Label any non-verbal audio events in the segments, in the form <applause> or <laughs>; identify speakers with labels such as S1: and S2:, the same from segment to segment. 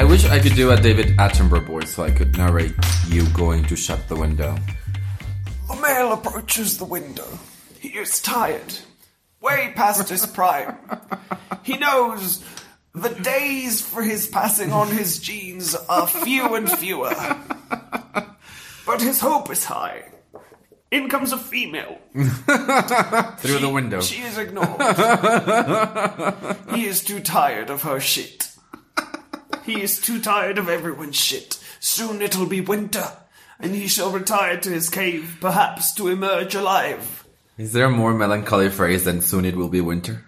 S1: I wish I could do a David Attenborough voice so I could narrate you going to shut the window.
S2: The male approaches the window. He is tired, way past his prime. He knows the days for his passing on his genes are few and fewer. But his hope is high. In comes a female. <laughs>
S1: Through the window.
S2: She is ignored. he is too tired of her shit. He is too tired of everyone's shit. Soon it'll be winter, and he shall retire to his cave, perhaps to emerge alive.
S1: Is there a more melancholy phrase than soon it will be winter?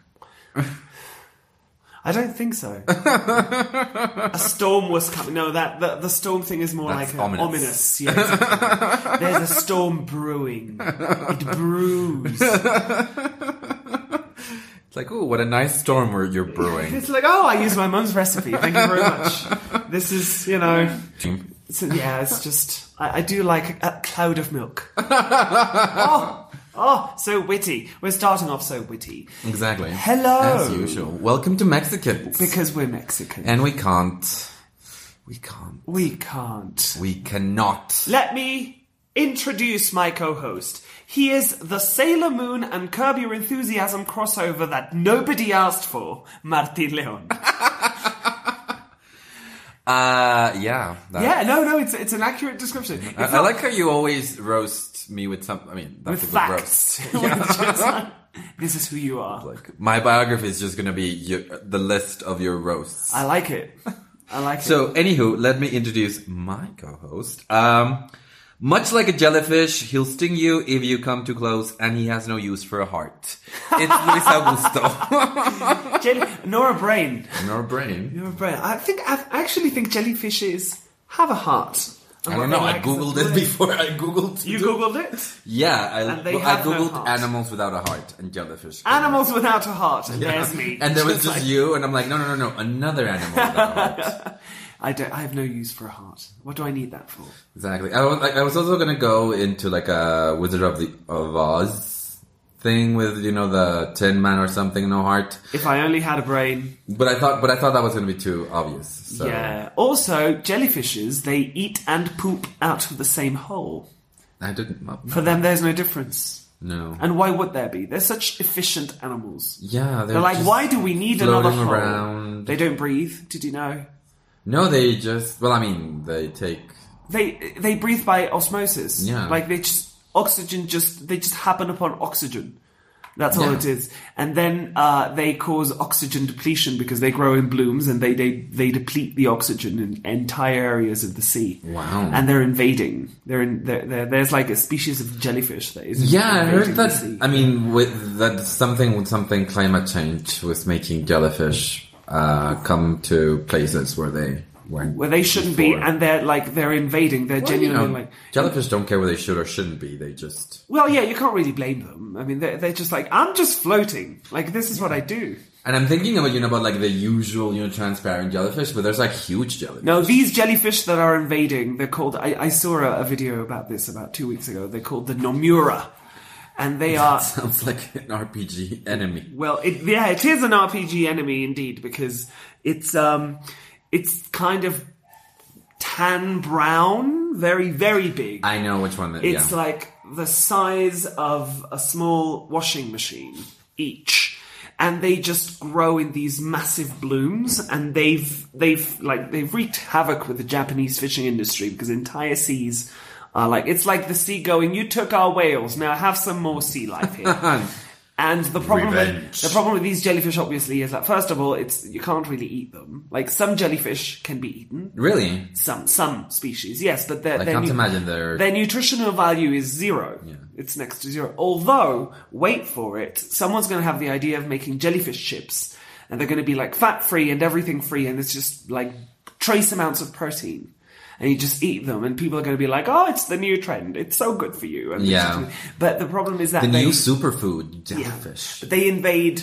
S2: I don't think so. a storm was coming. No, that the, the storm thing is more
S1: That's
S2: like
S1: ominous.
S2: ominous. Yeah, exactly. There's a storm brewing. It brews.
S1: It's like, oh, what a nice storm we're, you're brewing.
S2: It's like, oh, I used my mum's recipe. Thank you very much. This is, you know, it's, yeah, it's just, I, I do like a cloud of milk. <laughs> oh, oh, so witty. We're starting off so witty
S1: Exactly.
S2: Hello.
S1: As usual. Welcome to Mexicans.
S2: because we're Mexican.
S1: and we can't. We can't.
S2: we can't.
S1: We cannot.
S2: Let me introduce my co-host. He is the Sailor Moon and Curb Your Enthusiasm crossover that nobody asked for, Martin Leon. <laughs>
S1: Uh, yeah. that-
S2: yeah, no, no, it's it's an accurate description.
S1: I, I like how you always roast me with some. I mean, that's
S2: with
S1: a good
S2: facts. <laughs> <laughs>
S1: roast.
S2: Like, this is who you are.
S1: Like, my biography is just gonna be your, the list of your roasts.
S2: I like it. I like it.
S1: So, anywho, let me introduce my co-host. Um, much like a jellyfish, he'll sting you if you come too close, and he has no use for a heart. It's <laughs> Luis Augusto. <laughs>
S2: Jelly, Nora Brain.
S1: Nor brain.
S2: Nora Brain. I think I actually think jellyfishes have a heart.
S1: I don't know. I googled it before. I googled.
S2: You googled it.
S1: Yeah, I,
S2: And they
S1: well, I
S2: have no
S1: googled
S2: heart.
S1: animals without a heart and jellyfish.
S2: Animals without a heart. And
S1: Yeah.
S2: there's me.
S1: And there was <laughs> just
S2: like-
S1: you, and I'm like, no, no, no, no, another animal without a heart.
S2: I don't. I have no use for a heart. What do I need that for?
S1: Exactly. I was, like, I was also gonna go into like a Wizard of the of Oz thing with you know the Tin Man or something, no heart.
S2: If I only had a brain.
S1: But I thought, but I thought that was gonna be too obvious. So.
S2: Yeah. Also, jellyfishes they eat and poop out of the same hole.
S1: I didn't. know.
S2: For them, there's no difference.
S1: No.
S2: And why would there be? They're such efficient animals.
S1: Yeah, they're,
S2: They're like, why do we need another hole?
S1: around.
S2: They don't breathe. Did you know?
S1: No, they just. Well, I mean, they take.
S2: They they breathe by osmosis.
S1: Yeah.
S2: Like they just oxygen just they just happen upon oxygen. That's all
S1: Yeah.
S2: it is. And then uh, they cause oxygen depletion because they grow in blooms and they, they, they deplete the oxygen in entire areas of the sea.
S1: Wow.
S2: And they're invading. They're in. They're, they're, there's like a species of jellyfish that is.
S1: Yeah, I heard that. I mean, with that something with something climate change was making jellyfish uh, come to places where they weren't.
S2: where they shouldn't be, and they're like they're invading. They're
S1: Well, you
S2: genuinely
S1: know,
S2: like.
S1: jellyfish don't care where they should or shouldn't be. They just.
S2: Well, yeah, you can't really blame them. I mean, they're, they're just like, I'm just floating. Like, this is what I do.
S1: And I'm thinking about you know about like the usual you know transparent jellyfish, but there's like huge jellyfish.
S2: No, these jellyfish that are invading, they're called. I, I saw a, a video about this about two weeks ago. They're called the Nomura, and they are. <laughs>
S1: Sounds like an RPG enemy.
S2: Well, it, yeah, it is an RPG enemy indeed because it's um, it's kind of tan brown, very very big.
S1: I know which one. That,
S2: It's
S1: yeah.
S2: like the size of a small washing machine each. And they just grow in these massive blooms, and they've they've like they've wreaked havoc with the Japanese fishing industry because entire seas are like it's like the sea going. You took our whales, now have some more sea life here. <laughs> And the problem with, the problem with these jellyfish obviously is that first of all, it's you can't really eat them. Like some jellyfish can be eaten,
S1: really.
S2: some some species, yes, but their
S1: I
S2: their
S1: can't
S2: nu-
S1: imagine they're.
S2: their nutritional value is zero. Yeah. It's next to zero. Although, wait for it, someone's going to have the idea of making jellyfish chips, and they're going to be like fat free and everything free, and it's just like trace amounts of protein. And you just eat them, and people are going to be like, "Oh, it's the new trend. It's so good for you." And
S1: Yeah.
S2: but the problem is that
S1: the
S2: they,
S1: new superfood jellyfish.
S2: but they invade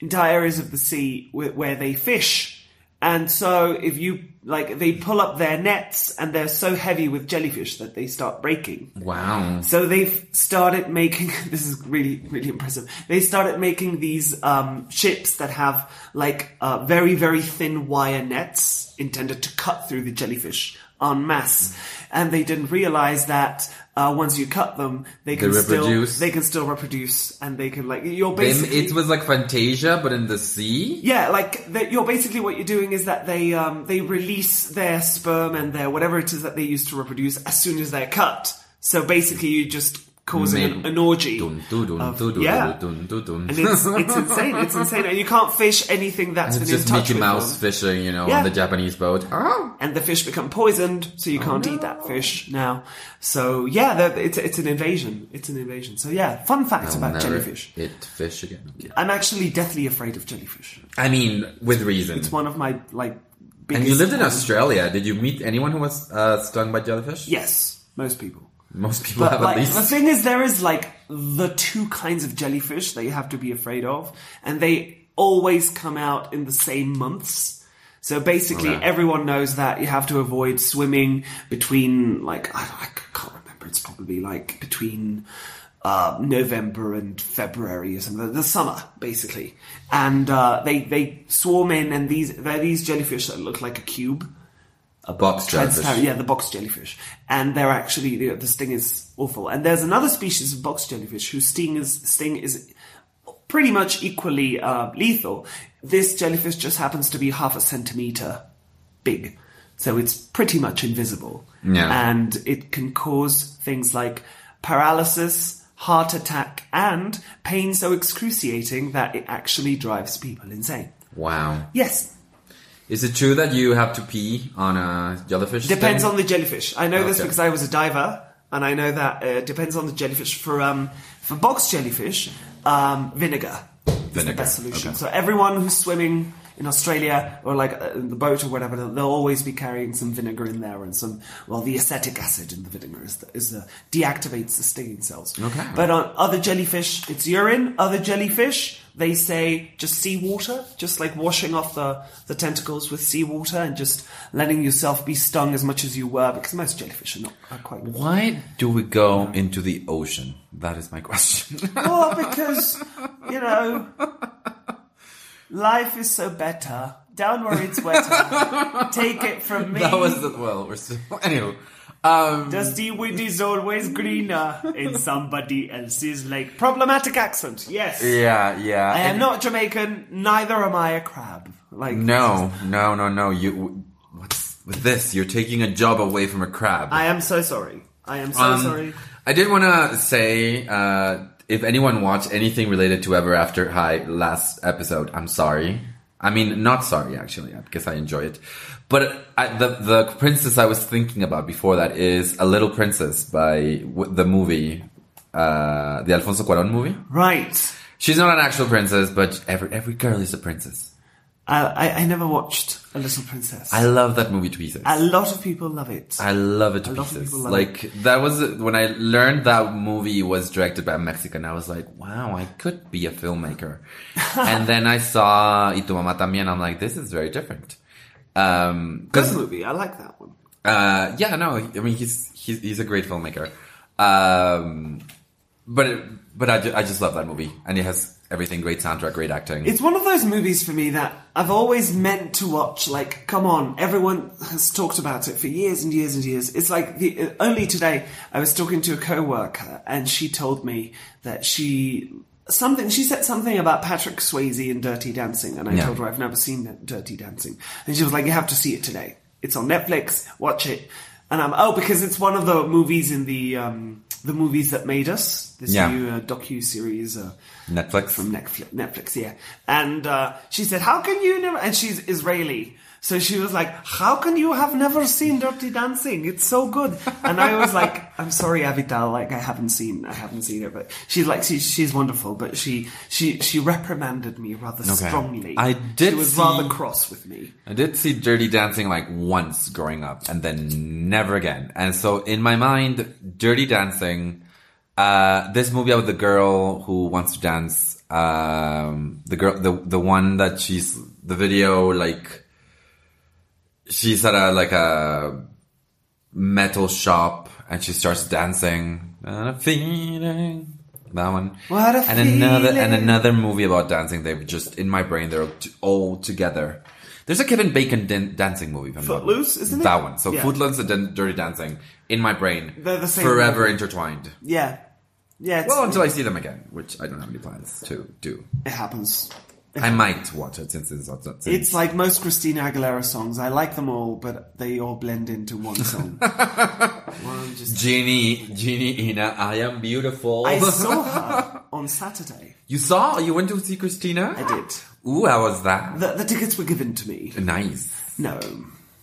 S2: entire areas of the sea where, where they fish, And so if you like, they pull up their nets and they're so heavy with jellyfish that they start breaking.
S1: Wow.
S2: So they've started making, <laughs> this is really, really impressive. They started making these, um, ships that have like, uh, very, very thin wire nets intended to cut through the jellyfish en masse. And they didn't realize that, uh, once you cut them, they can still,
S1: reproduce.
S2: they can still reproduce and they can like, you're
S1: They-
S2: basically.
S1: it was like Fantasia, but in the sea.
S2: Yeah, like that you're basically what you're doing is that they um, they release their sperm and their whatever it is that they use to reproduce as soon as they're cut. So basically, you just causing an, an orgy.
S1: Dun, dun,
S2: of-
S1: dun,
S2: yeah. And it's, it's insane. It's insane, and you can't fish anything that's
S1: It's
S2: been
S1: just
S2: in touch
S1: Mickey
S2: with
S1: Mouse
S2: them.
S1: fishing, you know,
S2: Yeah.
S1: on the Japanese boat. Oh.
S2: And the fish become poisoned, so you can't eat that fish now. So yeah, it's it's an invasion. It's an invasion. So yeah, fun fact
S1: I'll
S2: about jellyfish.
S1: Eat fish again.
S2: I'm actually deathly afraid of jellyfish.
S1: I mean, with reason.
S2: It's one of my like.
S1: And you lived in. Australia. Did you meet anyone who was uh, stung by jellyfish?
S2: Yes, most people.
S1: Most people
S2: But
S1: have
S2: like
S1: at least.
S2: the thing is, there is like the two kinds of jellyfish that you have to be afraid of, and they always come out in the same months. So basically,
S1: Okay.
S2: everyone knows that you have to avoid swimming between like I, I can't remember. It's probably like between uh, November and February or something. The summer, basically, and uh, they they swarm in, and these they're these jellyfish that look like a cube
S1: a box jellyfish.
S2: Yeah, the box jellyfish, and they're actually the, the sting is awful. And there's another species of box jellyfish whose sting is sting is pretty much equally uh, lethal. This jellyfish just happens to be half a centimeter big, so it's pretty much invisible.
S1: Yeah.
S2: and it can cause things like paralysis. Heart attack and pain so excruciating that it actually drives people insane.
S1: Wow.
S2: Yes,
S1: Is it true that you have to pee on a jellyfish?
S2: Depends
S1: sting?
S2: on the jellyfish. I know this because I was a diver, and I know that uh, depends on the jellyfish. For um, for box jellyfish, um, vinegar, is the best solution.
S1: okay.
S2: So everyone who's swimming in Australia or like uh, in the boat or whatever, they'll, they'll always be carrying some vinegar in there and some. Well, the acetic acid in the vinegar is the, is the, deactivates the stinging cells.
S1: Okay.
S2: But on other jellyfish, it's urine. Other jellyfish, they say just seawater, just like washing off the, the tentacles with seawater and just letting yourself be stung as much as you were, because most jellyfish are not are quite.
S1: Why do we go into the ocean? That is my question. <laughs>
S2: Well, because you know, life is so better. Down where it's wetter. <laughs> Take it from me.
S1: that was the, well, we're still anyway. Um,
S2: Dusty wind is always greener in somebody else's lake. Problematic accent, yes.
S1: yeah, yeah.
S2: I am
S1: And-
S2: not Jamaican, neither am I a crab. Like
S1: No, no, no, no. You what's with this? You're taking a job away from a crab.
S2: I am so sorry. I am so
S1: Um,
S2: sorry.
S1: I did want to say, uh, if anyone watched anything related to Ever After High last episode, I'm sorry. I mean, not sorry actually, because I enjoy it. But I, the the princess I was thinking about before that is A Little Princess by w- the movie, uh, the Alfonso Cuarón movie.
S2: Right.
S1: She's not an actual princess, but every every girl is a princess.
S2: I, I, I never watched A Little Princess.
S1: I love that movie to pieces.
S2: a lot of people love it.
S1: I love it to
S2: A lot of
S1: pieces.
S2: people love
S1: Like that was when I learned that movie was directed by a Mexican. I was like, wow, I could be a filmmaker. <laughs> and then I saw Y tu mamá también. I'm like, this is very different. Um,
S2: Good movie. I like that one.
S1: uh, yeah, no, I mean he's he's he's a great filmmaker. Um, but it, but I, ju- I just love that movie, and it has everything: great soundtrack, great acting.
S2: It's one of those movies for me that I've always meant to watch. Like, come on, everyone has talked about it for years and years and years. It's like the, only today I was talking to a coworker and she told me that she something. She said something about Patrick Swayze in Dirty Dancing, and I
S1: Yeah.
S2: told her I've never seen Dirty Dancing, and she was like, "You have to see it today. It's on Netflix. Watch it." And I'm oh because it's one of the movies in the um, the movies that made us. This
S1: Yeah.
S2: new uh, docu series. Uh,
S1: Netflix.
S2: from Netflix, Netflix, yeah. And uh, she said, "How can you never?" And she's Israeli, so she was like, "How can you have never seen Dirty Dancing? It's so good." And I was like, "I'm sorry, Avital, like I haven't seen, I haven't seen it, but she's like, she's she's wonderful, but she she she reprimanded me rather strongly.
S1: I did
S2: She was
S1: see-
S2: rather cross with me.
S1: I did see Dirty Dancing like once growing up and then never again. And so in my mind, Dirty Dancing, uh, this movie about the girl who wants to dance, um, the girl, the, the one that she's, the video like, she's at a like a metal shop and she starts dancing. And a feeling. That one.
S2: What a
S1: and another and another movie about dancing. They've just in my brain. They're all together. There's a Kevin Bacon dan- dancing movie. not-
S2: Footloose, isn't it?
S1: That one. So
S2: Yeah.
S1: Footloose and Dan- Dirty Dancing in my brain.
S2: They're the same
S1: Forever
S2: movie.
S1: intertwined.
S2: Yeah. Yeah,
S1: Well, until I see them again, which I don't have any plans to do.
S2: it happens.
S1: I might watch it since it's not. Since
S2: It's like most Christina Aguilera songs. I like them all, but they all blend into one song. <laughs> one just.
S1: Jeannie, Jeannie Ina, I am beautiful.
S2: I saw <laughs> her on Saturday.
S1: you saw? You went to see Christina?
S2: I did.
S1: Ooh, how was that?
S2: The, the tickets were given to me.
S1: nice.
S2: No,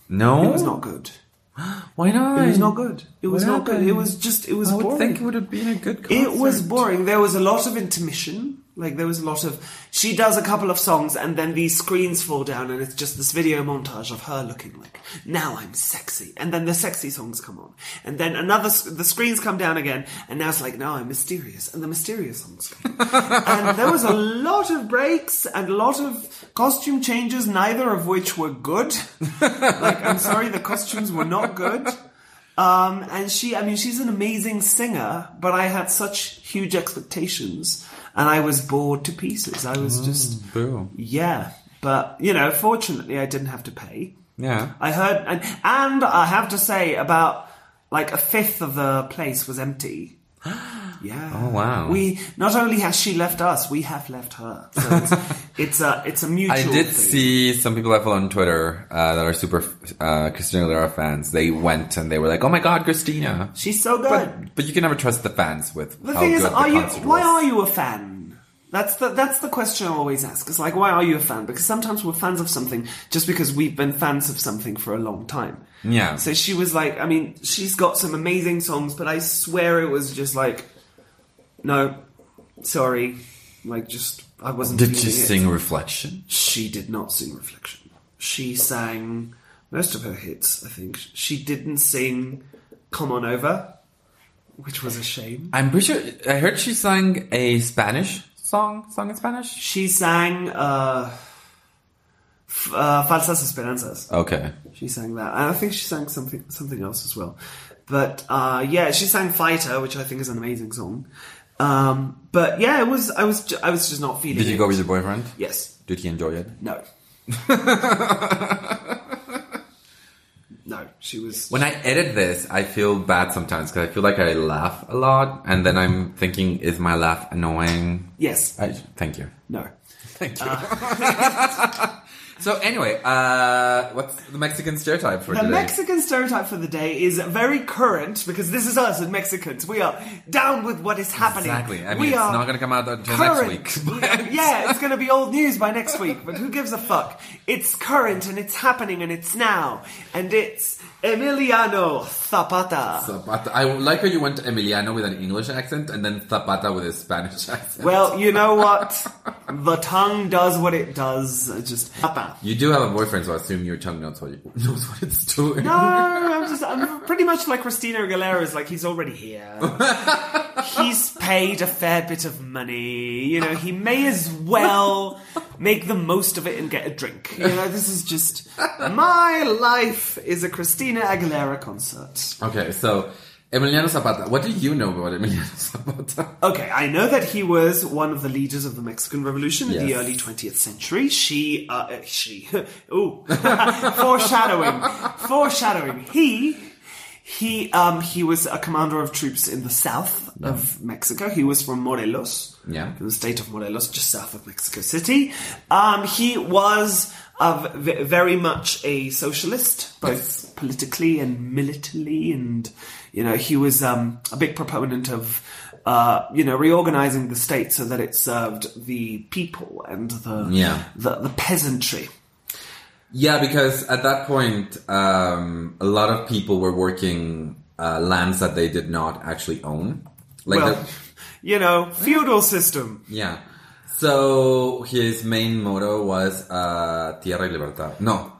S1: No,
S2: it was not good. <gasps>
S1: Why not?
S2: It was not good. It was not good. It was just. It was
S1: I would think it would have been a good. Concert.
S2: It was boring. There was a lot of intermission. Like there was a lot of. She does a couple of songs, and then these screens fall down, and it's just this video montage of her looking like, "Now I'm sexy," and then the sexy songs come on, and then another. The screens come down again, and now it's like, "Now I'm mysterious," and the mysterious songs come. <laughs> and there was a lot of breaks and a lot of costume changes, neither of which were good. <laughs> like I'm sorry, the costumes were not good. Um, and she, I mean, she's an amazing singer, but I had such huge expectations and I was bored to pieces. I was mm, just,
S1: Boo.
S2: yeah. But, you know, fortunately I didn't have to pay.
S1: Yeah.
S2: I heard, and, and I have to say about like a fifth of the place was empty. <gasps> Yeah.
S1: Oh, wow.
S2: We, not only has she left us, we have left her. So it's, <laughs> it's a, it's a mutual
S1: I did
S2: thing.
S1: see some people I follow on Twitter uh, that are super uh, Christina Aguilera fans. They went and they were like, "Oh my god, Christina!"
S2: She's so good.
S1: But but you can never trust the fans with
S2: The thing is,
S1: the
S2: are you? Why
S1: was.
S2: are you a fan? That's the that's the question I always ask. It's like, why are you a fan? Because sometimes we're fans of something just because we've been fans of something for a long time.
S1: Yeah.
S2: So she was like, I mean, she's got some amazing songs, but I swear it was just like, no, sorry, like just I wasn't.
S1: Did she
S2: feeling it.
S1: sing Reflection?
S2: She did not sing Reflection. She sang most of her hits. I think she didn't sing "Come On Over," which was a shame.
S1: I'm pretty sure I heard she sang a Spanish song. Song in Spanish.
S2: She sang uh, f- uh, "Falsas Esperanzas."
S1: Okay.
S2: She sang that, and I think she sang something something else as well. But uh, yeah, she sang "Fighter," which I think is an amazing song. Um, but yeah, it was. I was. Ju- I was just not feeling.
S1: Did you
S2: it.
S1: go with your boyfriend?
S2: Yes.
S1: Did he enjoy it?
S2: No. <laughs> no. She was.
S1: When I edit this, I feel bad sometimes because I feel like I laugh a lot, and then I'm thinking, is my laugh annoying?
S2: Yes.
S1: I, thank you.
S2: No.
S1: Thank you. <laughs> <laughs> so anyway, uh, what's the Mexican stereotype for
S2: The
S1: today?
S2: Mexican stereotype for the day is very current because this is us as Mexicans. We are down with what is happening.
S1: Exactly. I mean,
S2: we
S1: it's
S2: are
S1: not going to come out until
S2: current.
S1: next week. <laughs> but-
S2: yeah, it's going to be old news by next week, but who gives a fuck? It's current and it's happening and it's now. And it's Emiliano Zapata.
S1: Zapata. I like how you went Emiliano with an English accent and then Zapata with a Spanish accent.
S2: Well, you know <laughs> what? The tongue does what it does. It just Zapata.
S1: you do have a boyfriend, so I assume your tongue knows what, you, <laughs> knows what it's doing.
S2: No, I'm just I'm pretty much like Christina Aguilera is like he's already here. <laughs> he's paid a fair bit of money. You know, he may as well make the most of it and get a drink. You know, this is just my life is a Christina Aguilera concert.
S1: Okay, so Emiliano Zapata. What do you know about Emiliano <laughs> Zapata?
S2: Okay, I know that he was one of the leaders of the Mexican Revolution in the early 20th century. She, uh, she, <laughs> ooh, <laughs> foreshadowing, foreshadowing. He, he, um, he was a commander of troops in the south of Mexico. He was from Morelos,
S1: Yeah.
S2: the state of Morelos, just south of Mexico City. Um, he was of v- very much a socialist, both politically and militarily, and you know he was um, a big proponent of. Uh, you know, reorganizing the state so that it served the people and the
S1: Yeah.
S2: the, the peasantry.
S1: Yeah, because at that point, um, a lot of people were working uh, lands that they did not actually own. Like,
S2: well,
S1: the,
S2: you know, feudal system.
S1: yeah. So his main motto was uh, Tierra y Libertad. No.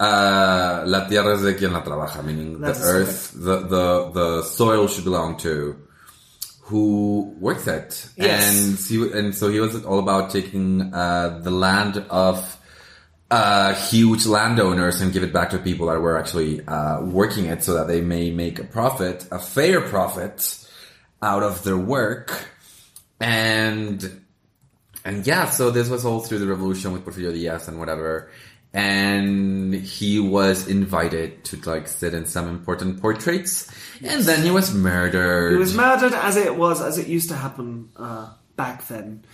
S1: Uh, la tierra es de quien la trabaja, meaning
S2: That's
S1: the earth, the, the, the soil should belong to who works it.
S2: Yes.
S1: And, he, and so he was all about taking uh, the land of uh, huge landowners and give it back to people that were actually uh, working it so that they may make a profit, a fair profit out of their work. And and yeah, so this was all through the revolution with Porfirio Diaz and whatever. And he was invited to like sit in some important portraits, and then he was murdered.
S2: He was murdered as it was, as it used to happen uh, back then.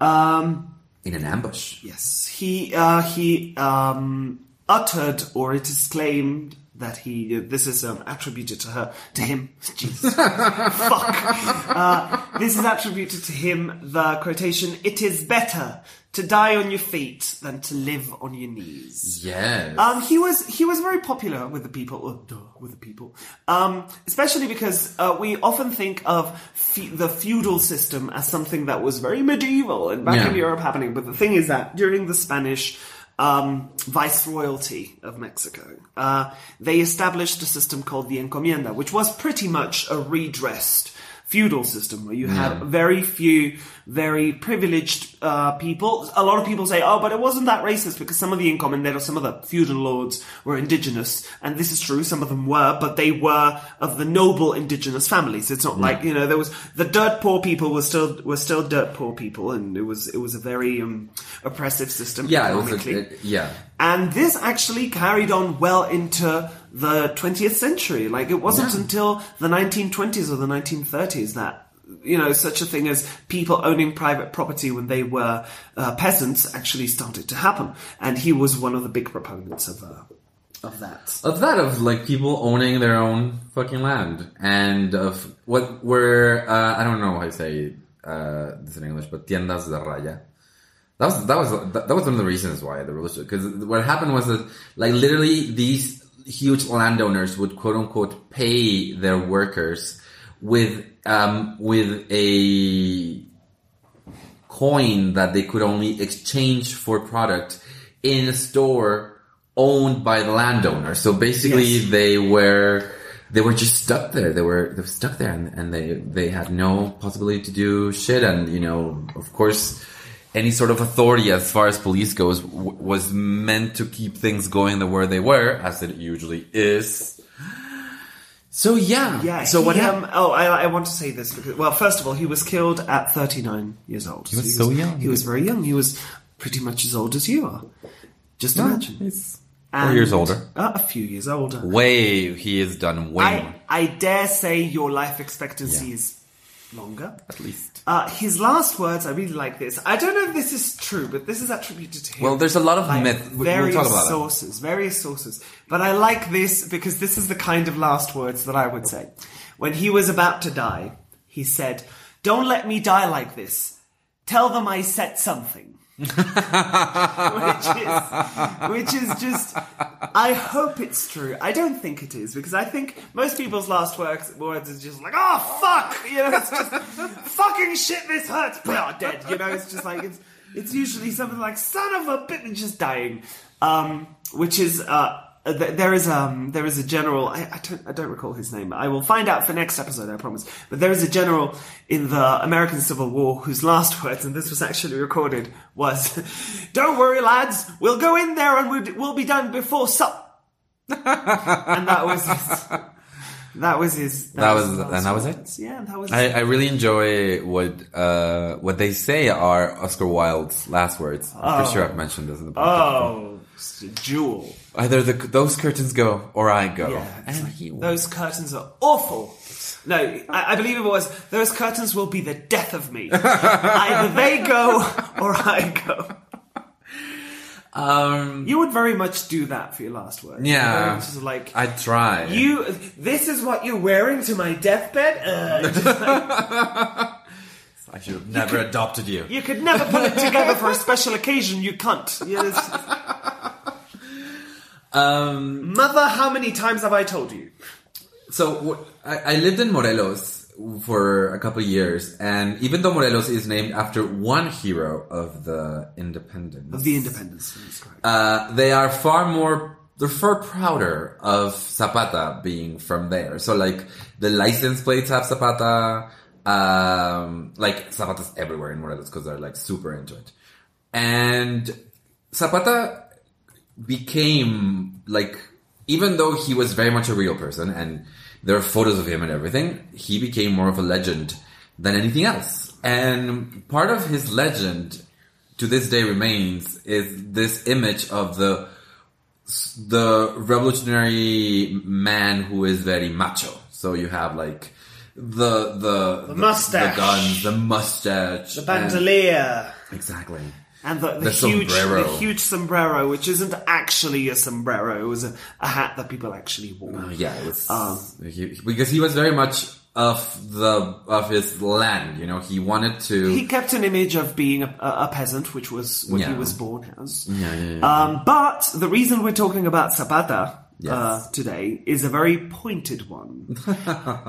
S2: Um,
S1: in an ambush.
S2: Yes, he uh, he um, uttered, or it is claimed that he. This is um, attributed to her, to him. <laughs> Jesus, fuck. <laughs> Uh, this is attributed to him. The quotation: "It is better to die on your feet than to live on your knees."
S1: Yes.
S2: Um, he was he was very popular with the people, duh, with the people, um, especially because uh, we often think of fe- the feudal system as something that was very medieval and back
S1: Yeah.
S2: in Europe happening. But the thing is that during the Spanish um, viceroyalty of Mexico, uh, they established a system called the encomienda, which was pretty much a redressed feudal system where you had very few very privileged uh, people. A lot of people say, oh, but it wasn't that racist because some of the encomenderos, some of the feudal lords were indigenous. And this is true, some of them were, but they were of the noble indigenous families. It's not like, you know, there was, the dirt poor people were still, were still dirt poor people and it was, it was a very um, oppressive system
S1: yeah, it was. A, it- yeah.
S2: And this actually carried on well into the 20th century. Like, it wasn't
S1: Yeah.
S2: until the 1920s or the 1930s that, you know, such a thing as people owning private property when they were uh, peasants actually started to happen. And he was one of the big proponents of, uh, of that.
S1: of that of like people owning their own fucking land and of what were uh, I don't know how to say uh, this in English, but tiendas de raya. That was that was that, was one of the reasons why the revolution because what happened was that like literally these huge landowners would quote unquote pay their workers with um with a coin that they could only exchange for product in a store owned by the landowner. So basically,
S2: Yes.
S1: they were they were just stuck there. They were they were stuck there, and, and they they had no possibility to do shit. And you know, of course. Any sort of authority, as far as police goes, w- was meant to keep things going the where they were, as it usually is. So yeah.
S2: Yeah.
S1: So what
S2: he,
S1: happened?
S2: um, oh, I, I want to say this because, well, first of all, he was killed at 39 years old. He
S1: was so young.
S2: He was very young. He was pretty much as old as you are. Just imagine.
S1: He's
S2: And-
S1: four years older.
S2: Uh, a few years older.
S1: Way he is done way
S2: I, I dare say your life expectancy
S1: Yeah.
S2: is longer.
S1: at least.
S2: Uh, his last words, I really like this. I don't know if this is true, but this is attributed to him.
S1: Well, there's a lot of
S2: by
S1: myth. We- We'll
S2: Various
S1: talk about that.
S2: sources, various sources. But I like this because this is the kind of last words that I would say. When he was about to die, he said, Don't let me die like this. Tell them I said something. Which is which is just I hope it's true. I don't think it is because I think most people's last words words is just like oh fuck! You know it's just fucking shit this hurts. Blah dead you know it's just like it's it's usually something like son of a bitch and just dying. Um which is uh there is um there is a general I, I don't I don't recall his name. I will find out for next episode I promise. But there is a general in the American Civil War whose last <laughs> words and this was actually recorded was <laughs> don't worry lads we'll go in there and we'll, we'll be done before sup. <laughs> And that was his, that was his
S1: That was-
S2: his
S1: and that was it?
S2: yeah that was
S1: I, I really enjoy what uh, what they say are Oscar Wilde's last words. I'm pretty sure I've mentioned this in the podcast.
S2: oh jewel
S1: Either the, those curtains go or I go.
S2: Yeah,
S1: and
S2: like,
S1: he
S2: those curtains are awful. No, I, I believe it was those curtains will be the death of me. <laughs> Either they go or I go.
S1: um,
S2: You would very much do that for your last word.
S1: Yeah.
S2: Like
S1: I try.
S2: you. This is what you're wearing to my deathbed. Uh, <laughs> like,
S1: I should have never adopted you.
S2: you could never put it together for a special occasion. You cunt. Yes.
S1: Um,
S2: Mother, how many times have I told you?
S1: so I, I lived in Morelos for a couple years, and even though Morelos is named after one hero of the independence,
S2: Of the independence.
S1: Uh, they are far more they're far prouder of Zapata being from there. So like the license plates have Zapata, um, like Zapata's everywhere in Morelos because they're like super into it. And Zapata became like even though he was very much a real person and there are photos of him and everything, he became more of a legend than anything else. And part of his legend to this day remains is this image of the the revolutionary man who is very macho. So you have like the the the,
S2: mustache.
S1: the guns, the mustache,
S2: The
S1: and-
S2: bandolier.
S1: exactly.
S2: And the, the,
S1: The
S2: huge,
S1: sombrero.
S2: the huge sombrero, which isn't actually a sombrero, it was a, a hat that people actually wore.
S1: Uh, yeah, it was
S2: Um,
S1: he, because he was very much of the of his land. You know, he wanted to.
S2: He kept an image of being a, a peasant, which was what he was born as.
S1: yeah, yeah, yeah.
S2: Um, but the reason we're talking about Zapata
S1: Yes.
S2: uh, today is a very pointed one. <laughs>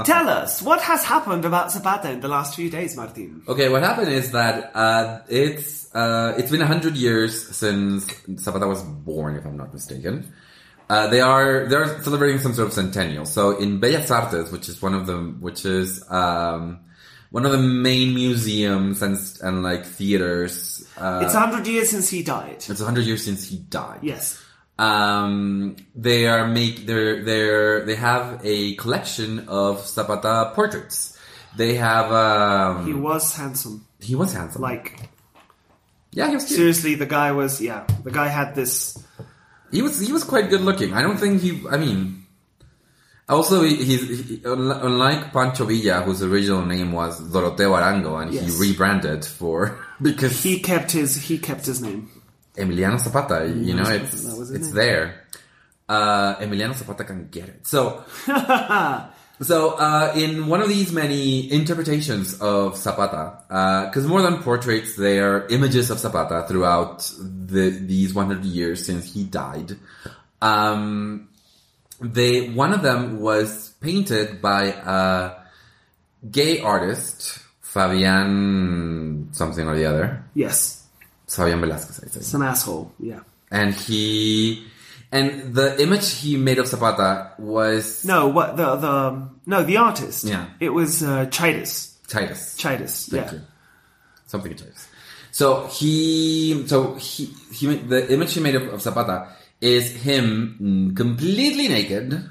S2: Tell us, what has happened about Zapata in the last few days, Martin?
S1: Okay, what happened is that uh, it's uh, it's been hundred years since Zapata was born, if I'm not mistaken. Uh, they are they're celebrating some sort of centennial. So in Bellas Artes, which is one of them, which is um, one of the main museums and and like theaters. Uh,
S2: It's a hundred years since he died.
S1: it's hundred years since he died.
S2: Yes.
S1: Um, they are make they're they're they have a collection of Zapata portraits. They have um,
S2: He was handsome.
S1: he was handsome.
S2: Like,
S1: yeah, he was cute.
S2: seriously, the guy was, yeah, the guy had this.
S1: He was he was quite good looking. I don't think he. I mean, also he, he's he, unlike Pancho Villa, whose original name was Doroteo Arango, and
S2: Yes.
S1: he rebranded for <laughs> because
S2: He kept his, he kept his name.
S1: Emiliano Zapata. You know,
S2: Zapata,
S1: it's
S2: that was his
S1: it's
S2: name.
S1: there. Uh, Emiliano Zapata can get it. So. <laughs> So, uh, in one of these many interpretations of Zapata, because more than portraits, they are images of Zapata throughout the, these 100 years since he died. Um, they, one of them was painted by a gay artist, Fabian something or the other.
S2: Yes.
S1: Fabian Velasquez, I say
S2: Some asshole. Yeah.
S1: and he and the image he made of Zapata was
S2: No, what, the, the, no, the artist.
S1: Yeah.
S2: It was, uh, Chitus.
S1: Titus.
S2: Chitus.
S1: Thank
S2: yeah.
S1: you. Something Titus. So he, so he, he, the image he made of, of Zapata is him completely naked,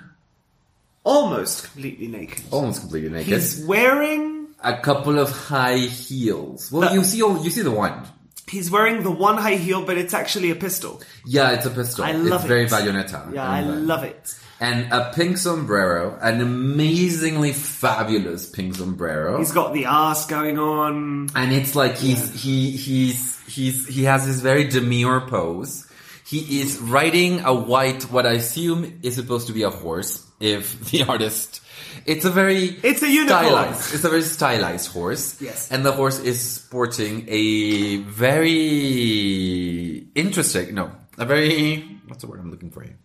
S2: Almost completely naked.
S1: almost completely naked,
S2: He's wearing
S1: a couple of high heels. Well, you see, all- you see the one.
S2: He's wearing the one high heel, but it's actually a pistol.
S1: Yeah, it's a pistol.
S2: I love
S1: it's very
S2: it.
S1: bayonetta.
S2: Yeah, I
S1: uh,
S2: love it.
S1: And a pink sombrero, an amazingly fabulous pink sombrero.
S2: He's got the ass going on.
S1: and it's like he's he he's he's he has this very demure pose. He is riding a white, what I assume is supposed to be a horse. If <laughs> the artist, it's a very
S2: It's a unicorn.
S1: Stylized, it's a very stylized horse.
S2: Yes.
S1: and the horse is sporting a very interesting. No, a very what's the word I'm looking for here?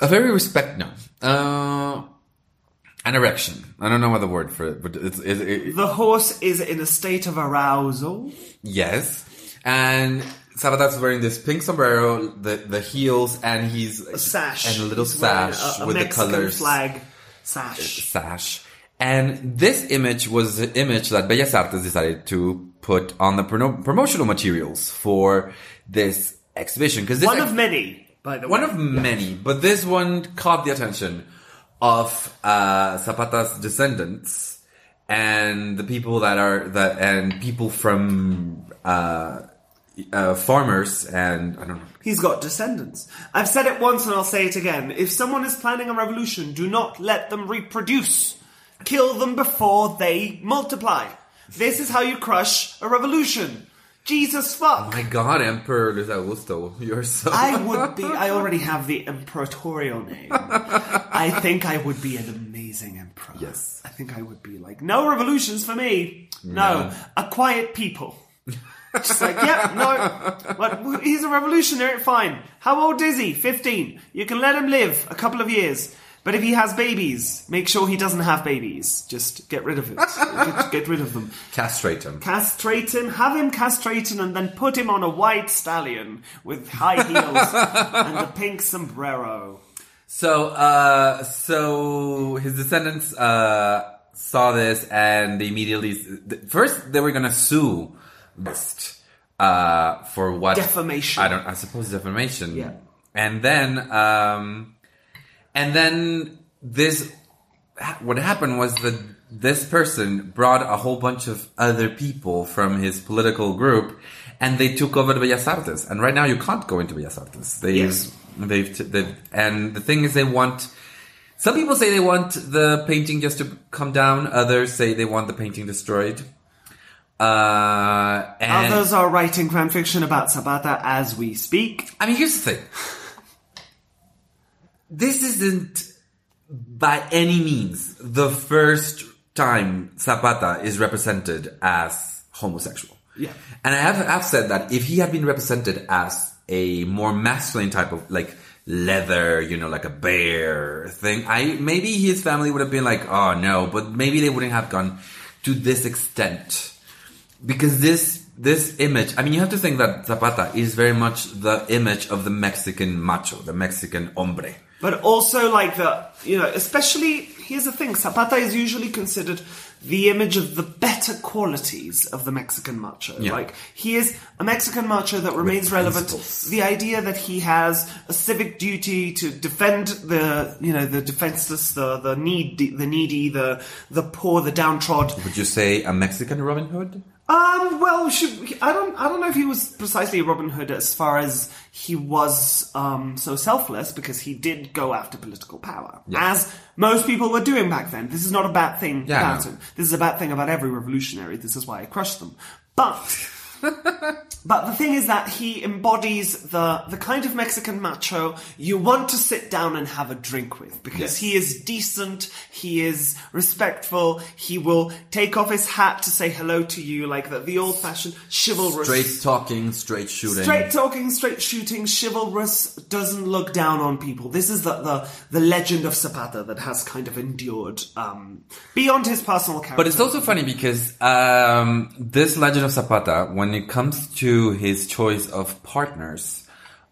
S1: A very respect. No, uh, an erection. I don't know what the word for it, but it's, it, it,
S2: The horse is in a state of arousal.
S1: Yes. And Zapata's wearing this pink sombrero, the the heels, and he's
S2: A sash.
S1: and a little
S2: He's
S1: sash
S2: a, a
S1: with
S2: Mexican
S1: the colors
S2: flag sash.
S1: sash. And this image was the image that Bellas Artes decided to put on the prono- promotional materials for this exhibition because
S2: One of many, by the way.
S1: one of many, but this one caught the attention of uh, Zapata's descendants and the people that are that and people from uh, uh, farmers and I don't know.
S2: He's got descendants. I've said it once and I'll say it again. If someone is planning a revolution, do not let them reproduce. Kill them before they multiply. This is how you crush a revolution. Jesus fuck.
S1: My God, Emperor Luis Augusto, you're so.
S2: I <laughs> would be. I already have the imperatorial name. I think I would be an amazing emperor.
S1: Yes.
S2: I think I would be like, no revolutions for me. No,
S1: No.
S2: a quiet people. Just like, yeah, no. But he's a revolutionary. Fine. How old is he? Fifteen. You can let him live a couple of years. But if he has babies, make sure he doesn't have babies. Just get rid of it. get, get rid of them.
S1: castrate him.
S2: Castrate him, have him castrated, and then put him on a white stallion with high heels and a pink sombrero.
S1: So, uh, so his descendants uh, saw this and they immediately first they were gonna sue Liszt uh, for what
S2: Defamation.
S1: I don't. I suppose defamation.
S2: Yeah.
S1: And then, um, and then this. What happened was that this person brought a whole bunch of other people from his political group, and they took over the Bellas Artes. And right now, you can't go into Bellas Artes. They,
S2: Yes.
S1: they've, they've, and the thing is, they want. Some people say they want the painting just to come down. Others say they want the painting destroyed. Uh, and
S2: Others are writing fan fiction about Zapata as we speak.
S1: I mean, here's the thing. This isn't by any means the first time Zapata is represented as homosexual.
S2: Yeah.
S1: And I have, I've said that if he had been represented as a more masculine type of like leather, you know, like a bear thing, I maybe his family would have been like, oh no, but maybe they wouldn't have gone to this extent because this this image i mean you have to think that zapata is very much the image of the mexican macho the mexican hombre.
S2: But also, like the, you know, especially, here's the thing Zapata is usually considered the image of the better qualities of the Mexican macho.
S1: Yeah.
S2: Like, he is a Mexican macho that remains relevant. The idea that he has a civic duty to defend the, you know, the defenseless, the, the need, the needy, the, the poor, the downtrodden.
S1: would you say a mexican robin hood
S2: Um, well, should, I don't, I don't know if he was precisely a Robin Hood as far as he was um, so selfless because he did go after political power, as most people were doing back then. This is not a bad thing
S1: Yeah,
S2: about
S1: no.
S2: him. This is a bad thing about every revolutionary. This is why I crushed them. But. <laughs> But the thing is that he embodies the the kind of Mexican macho you want to sit down and have a drink with because
S1: Yes.
S2: he is decent, he is respectful, he will take off his hat to say hello to you like the, the old fashioned chivalrous
S1: straight talking straight shooting
S2: Straight talking, straight shooting, chivalrous, doesn't look down on people. This is the, the, the legend of Zapata that has kind of endured um, beyond his personal character.
S1: But it's also funny because um, this legend of Zapata, when it comes to his choice of partners,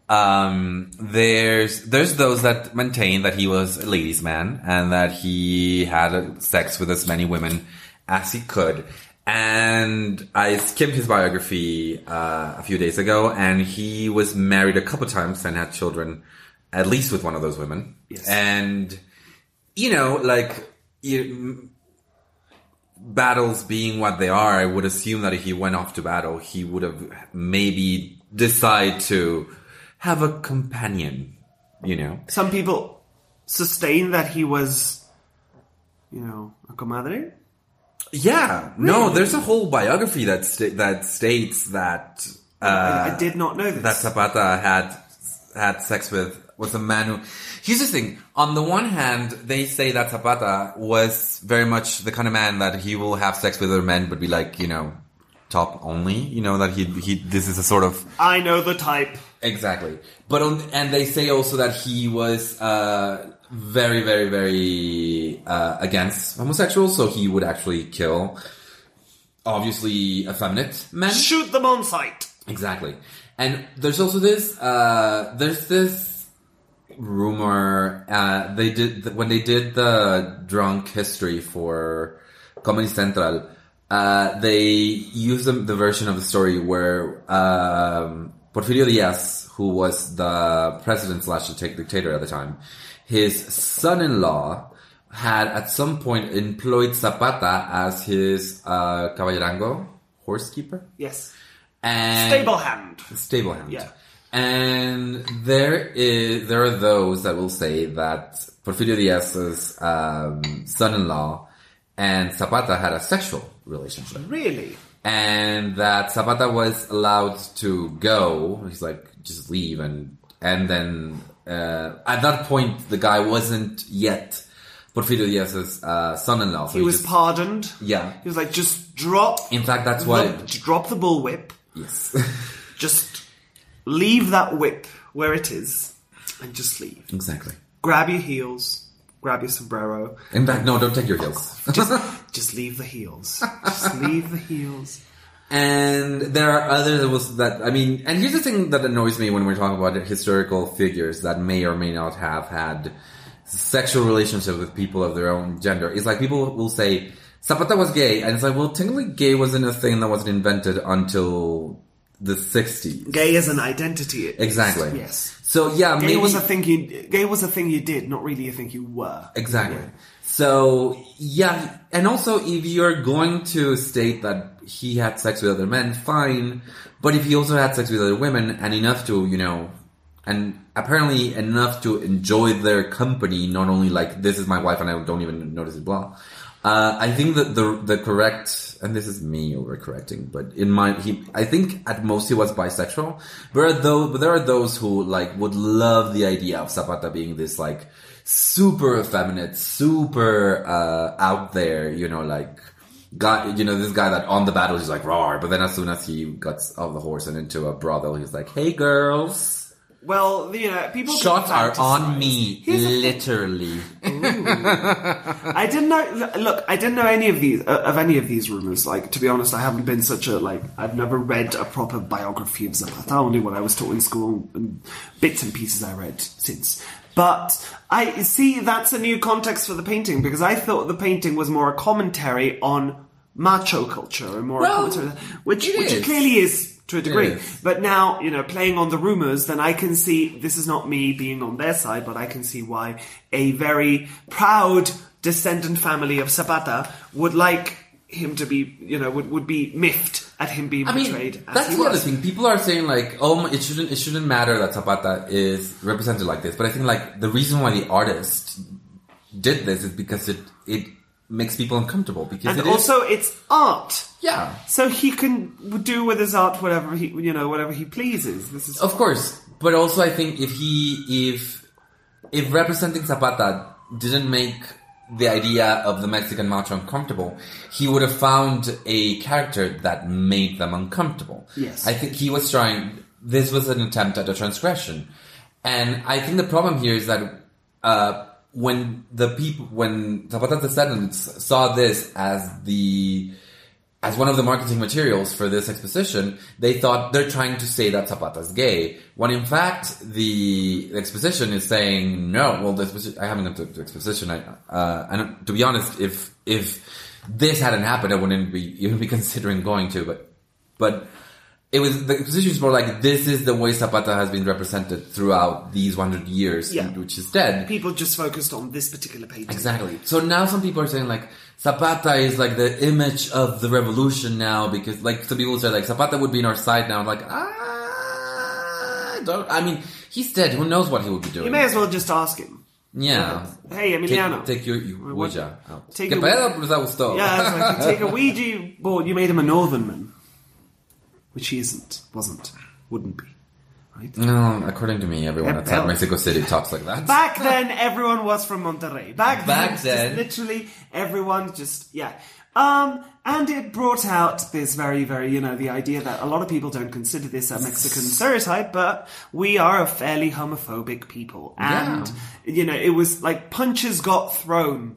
S1: um, there's there's those that maintain that he was a ladies' man and that he had sex with as many women as he could. And I skimmed his biography uh, a few days ago, and he was married a couple times and had children, at least with one of those women.
S2: Yes.
S1: And you know, like you, battles being what they are, I would assume that if he went off to battle, he would have maybe decide to have a companion. You know,
S2: Some people sustain that he was, you know, a comadre.
S1: yeah. No, there's a whole biography that sta- that states that uh,
S2: I, I did not know this.
S1: that Zapata had had sex with was a man who. Here's the thing. On the one hand, they say that Zapata was very much the kind of man that he will have sex with other men, but be like, you know, top only. You know that he he. This is a sort of
S2: I know the type.
S1: Exactly. But on, and they say also that he was uh, very, very, very uh, against homosexuals, so he would actually kill obviously effeminate men.
S2: Shoot them on sight.
S1: Exactly. And there's also this uh, there's this rumor uh, they did when they did the drunk history for Comedy Central. Uh, they used the, the version of the story where um, Porfirio Diaz, who was the president slash dictator at the time, his son-in-law had at some point employed Zapata as his uh, caballerango horse keeper
S2: Yes.
S1: and
S2: Stable hand.
S1: stable hand.
S2: Yeah.
S1: And there is there are those that will say that Porfirio Diaz's um, son-in-law and Zapata had a sexual relationship,
S2: Really?
S1: and that Zapata was allowed to go. He's like, just leave, and and then uh, at that point, the guy wasn't yet Porfirio Diaz's uh, son-in-law. So
S2: He was
S1: just-
S2: pardoned.
S1: yeah.
S2: He was like, just drop.
S1: In fact, that's why.
S2: drop the bullwhip.
S1: Yes.
S2: Just leave that whip where it is, and just leave.
S1: exactly.
S2: Grab your heels. Grab your sombrero.
S1: In fact, no, don't take your heels. <laughs>
S2: Just, just leave the heels. Just leave the heels.
S1: And there are others that was that I mean, and here's the thing that annoys me when we're talking about historical figures that may or may not have had sexual relationships with people of their own gender. It's like people will say Zapata was gay, and it's like, well, technically, gay wasn't a thing that wasn't invented until the 60s.
S2: Gay as an identity.
S1: Exactly.
S2: Yes.
S1: So yeah,
S2: Gay
S1: maybe
S2: was a thing you. Gay was a thing you did, not really a thing you were.
S1: Exactly. So yeah, and also if you're going to state that he had sex with other men, fine. But if he also had sex with other women and enough to, you know, and apparently enough to enjoy their company, not only like this is my wife and I don't even notice it, blah. Uh, I think that the the correct, and this is me overcorrecting, but in my he, I think at most he was bisexual. But there are those who like would love the idea of Zapata being this like super effeminate, super uh, out there, you know, like guy, you know, this guy that on the battle he's like roar, but then as soon as he gets off the horse and into a brothel, he's like, "Hey, girls."
S2: Well, you know, people.
S1: Shots are on me,
S2: Here's
S1: literally.
S2: I didn't know. Look, I didn't know any of these uh, of any of these rumors. Like, to be honest, I haven't been such a like. I've never read a proper biography of Zapata. Only what I was taught in school and bits and pieces I read since. But I see that's a new context for the painting because I thought the painting was more a commentary on macho culture and more
S1: Well,
S2: a commentary, which which
S1: is.
S2: clearly is to a degree. But now, you know, playing on the rumors, then I can see this is not me being on their side, but I can see why a very proud descendant family of Zapata would like him to be, you know, would, would be miffed at him being
S1: I mean,
S2: portrayed as
S1: that's
S2: he
S1: the other thing. People are saying like, "Oh, it shouldn't. It shouldn't matter that Zapata is represented like this." But I think like the reason why the artist did this is because it it makes people uncomfortable because
S2: And
S1: it is-
S2: also, it's art.
S1: yeah,
S2: So he can do with his art whatever he, you know, whatever he pleases. This is
S1: of course. But also, I think if he if if representing Zapata didn't make the idea of the Mexican macho uncomfortable, he would have found a character that made them uncomfortable.
S2: Yes.
S1: I think he was trying. This was an attempt at a transgression, and I think the problem here is that uh, when the people, when Zapata's descendants saw this as the as one of the marketing materials for this exposition, they thought they're trying to say that Zapata's gay, when in fact the exposition is saying no. Well, the exposition, I haven't gone to the exposition. I, uh, and to be honest, if if this hadn't happened, I wouldn't be even be considering going to. But but it was the position is more like this is the way Zapata has been represented throughout these 100 years,
S2: Yeah.
S1: which is dead.
S2: people just focused on this particular painting.
S1: Exactly. So now some people are saying like Zapata is like the image of the revolution now because like some people say like Zapata would be in our side now. I'm like ah, don't. I mean, he's dead. Who knows what he would be doing?
S2: You may as well just ask him.
S1: yeah.
S2: Hey, Emiliano.
S1: Take, take your, Ouija out.
S2: take
S1: ¿Qué
S2: your-
S1: pedo? Pues that gustó.
S2: Yeah, it's like you take a Ouija board. You made him a northern man, which he isn't, wasn't, wouldn't be, right?
S1: No, according to me, everyone
S2: Yeah,
S1: outside. Mexico City talks like that.
S2: Back then, everyone was from Monterrey. Back then,
S1: Back
S2: just
S1: then.
S2: literally everyone just yeah. Um, and it brought out this very, very, you know, the idea that a lot of people don't consider this a Mexican stereotype, but we are a fairly homophobic people, and you know, it was like punches got thrown.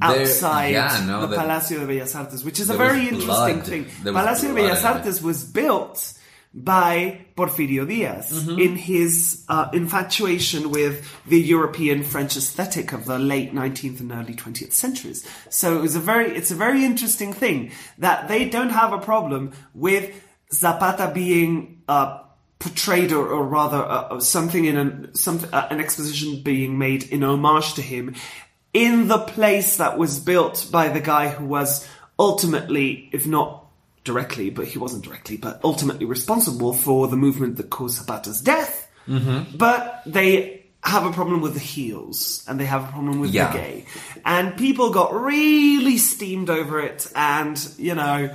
S2: Outside
S1: yeah, no,
S2: the
S1: the-
S2: Palacio de Bellas Artes, which is a very interesting
S1: blood.
S2: thing.
S1: There
S2: Palacio de Bellas. Artes was built by Porfirio Diaz
S1: Mm-hmm.
S2: in his uh, infatuation with the European French aesthetic of the late 19th and early 20th centuries. So it was a very, it's a very interesting thing that they don't have a problem with Zapata being uh, portrayed, or, or rather, uh, something in an some uh, an exposition being made in homage to him in the place that was built by the guy who was ultimately, if not directly, but he wasn't directly, but ultimately responsible for the movement that caused Zapata's death. Mm-hmm. But they have a problem with the heels, and they have a problem with
S1: Yeah.
S2: the gay. And people got really steamed over it, and, you know,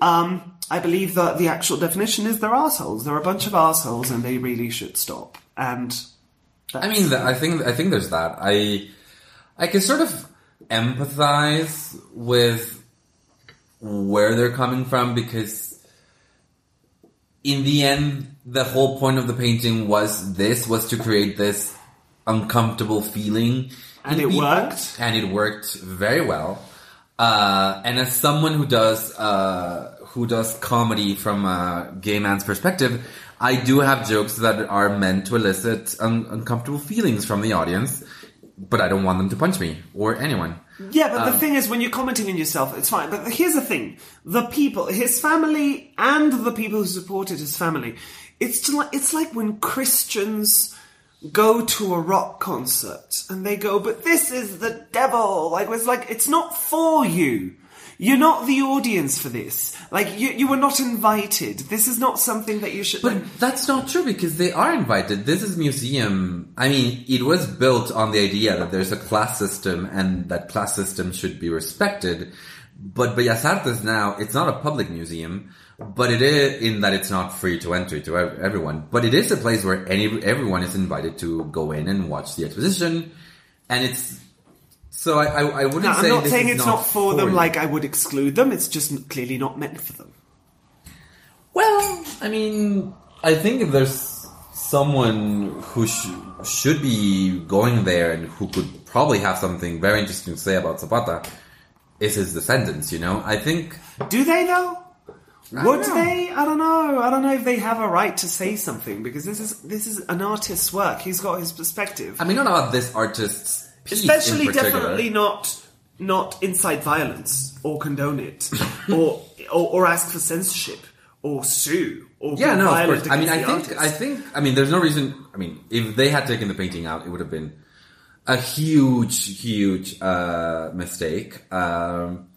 S2: um, I believe that the actual definition is they're assholes. They're a bunch of assholes, and they really should stop. And
S1: I mean, I think I think there's that. I I can sort of empathize with where they're coming from because in the end, the whole point of the painting was this was to create this uncomfortable feeling,
S2: And it worked.
S1: and it worked very well. Uh, and as someone who does uh, who does comedy from a gay man's perspective, I do have jokes that are meant to elicit un- uncomfortable feelings from the audience, but I don't want them to punch me or anyone.
S2: Yeah, but
S1: Um,
S2: the thing is, when you're commenting on yourself, it's fine. But here's the thing: the people, his family, and the people who supported his family, it's like it's like when Christians go to a rock concert and they go, "But this is the devil." Like it's like it's not for you. You're not the audience for this. Like you, you were not invited. This is not something that you should.
S1: But
S2: like,
S1: that's not true because they are invited. This is museum. I mean, it was built on the idea that there's a class system and that class system should be respected. But Bellas Artes now, it's not a public museum, but it is in that it's not free to enter to everyone. But it is a place where any everyone is invited to go in and watch the exposition, and it's. So I, I, I wouldn't
S2: No,
S1: say
S2: I'm not saying it's not for them.
S1: you.
S2: Like I would exclude them. It's just clearly not meant for them.
S1: Well, I mean, I think if there's someone who sh- should be going there and who could probably have something very interesting to say about Zapata, is his descendants. You know, I think
S2: Do they though?
S1: I
S2: Would they? I don't know. I don't know if they have a right to say something because this is this is an artist's work. He's got his perspective,
S1: I mean, not about this artist's piece
S2: especially
S1: in
S2: definitely not not incite violence or condone it <laughs> or, or or ask for censorship or sue or
S1: Yeah, no, of course. I mean, I think,
S2: the
S1: I think, I mean, there's no reason. I mean, if they had taken the painting out, it would have been a huge, huge uh, mistake. Um,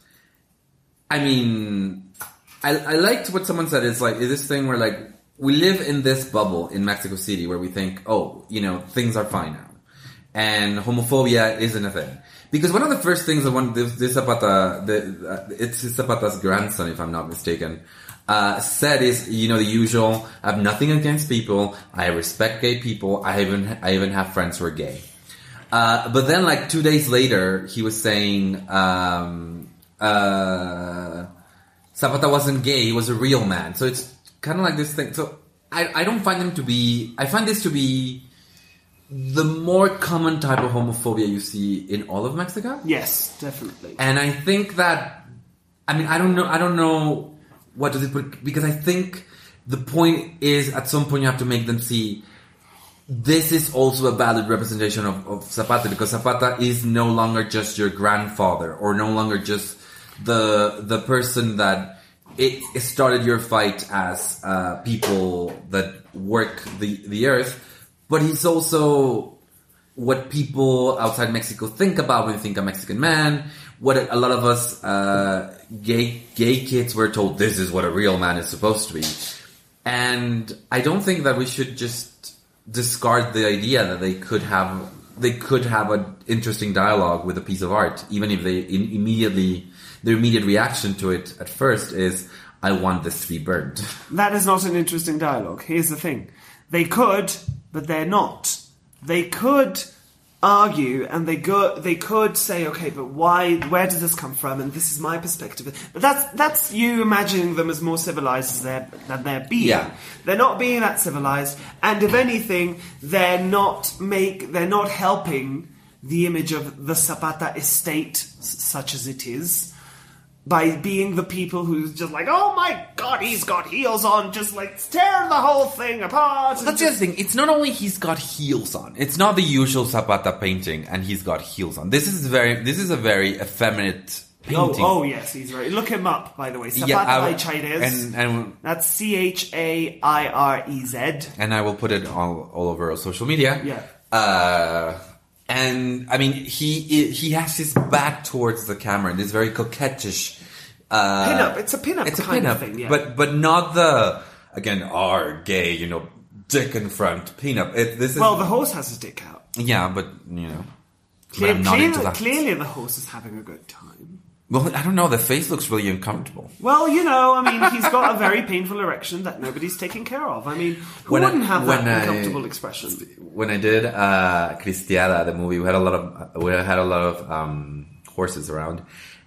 S1: I mean, I, I liked what someone said. It's like this thing where like we live in this bubble in Mexico City where we think, oh, you know, things are fine now, and homophobia isn't a thing. Because one of the first things that one this, this Zapata, the, uh, it's Zapata's grandson, if I'm not mistaken, uh, said is, you know, the usual. I have nothing against people. I respect gay people. I even I even have friends who are gay. Uh, but then, like two days later, he was saying um, uh, Zapata wasn't gay; he was a real man. So it's kind of like this thing. So I, I don't find them to be. I find this to be the more common type of homophobia you see in all of Mexico.
S2: yes, definitely.
S1: And I think that, I mean, I don't know, I don't know what does it put, because I think the point is at some point you have to make them see this is also a valid representation of, of Zapata because Zapata is no longer just your grandfather or no longer just the, the person that it, it started your fight as, uh, people that work the, the earth, but he's also what people outside Mexico think about when they think a Mexican man. What a lot of us uh, gay gay kids were told this is what a real man is supposed to be, and I don't think that we should just discard the idea that they could have they could have an interesting dialogue with a piece of art, even if they immediately their immediate reaction to it at first is I want this to be burned.
S2: That is not an interesting dialogue. Here's the thing. They could, but they're not. They could argue and they go they could say, okay, but why where does this come from? And this is my perspective. But that's that's you imagining them as more civilized as they're than they're being.
S1: Yeah.
S2: They're not being that civilized, and if anything, they're not make they're not helping the image of the Zapata estate, s- such as it is, by being the people who's just like, oh my god, he's got heels on, just like tear the whole thing apart. and
S1: That's the
S2: just-
S1: thing. It's not only he's got heels on. It's not the usual Zapata painting, and he's got heels on. This is very. This is a very effeminate
S2: Oh,
S1: painting.
S2: oh yes, he's right. Look him up, by the way. Zapata
S1: yeah, I and and
S2: That's C H A I R E Z.
S1: and I will put it all all over our social media.
S2: Yeah.
S1: Uh, and I mean, he he has his back towards the camera, and it's very coquettish. Uh,
S2: Pinup. It's a pinup
S1: It's a
S2: kind of
S1: pinup,
S2: thing, yeah.
S1: but but not the again our gay, you know, dick in front pinup. It, this is
S2: Well, the horse has his dick out.
S1: yeah, but you know, but
S2: Clear,
S1: I'm not
S2: clear-
S1: into that.
S2: Clearly, the horse is having a good time.
S1: Well, I don't know. The face looks really uncomfortable.
S2: Well, you know, I mean, he's got a very painful erection that nobody's taking care of. I mean, who
S1: When
S2: wouldn't have that
S1: I-
S2: uncomfortable expression?
S1: When I did uh, Cristiada, the movie, we had a lot of we had a lot of um, horses around,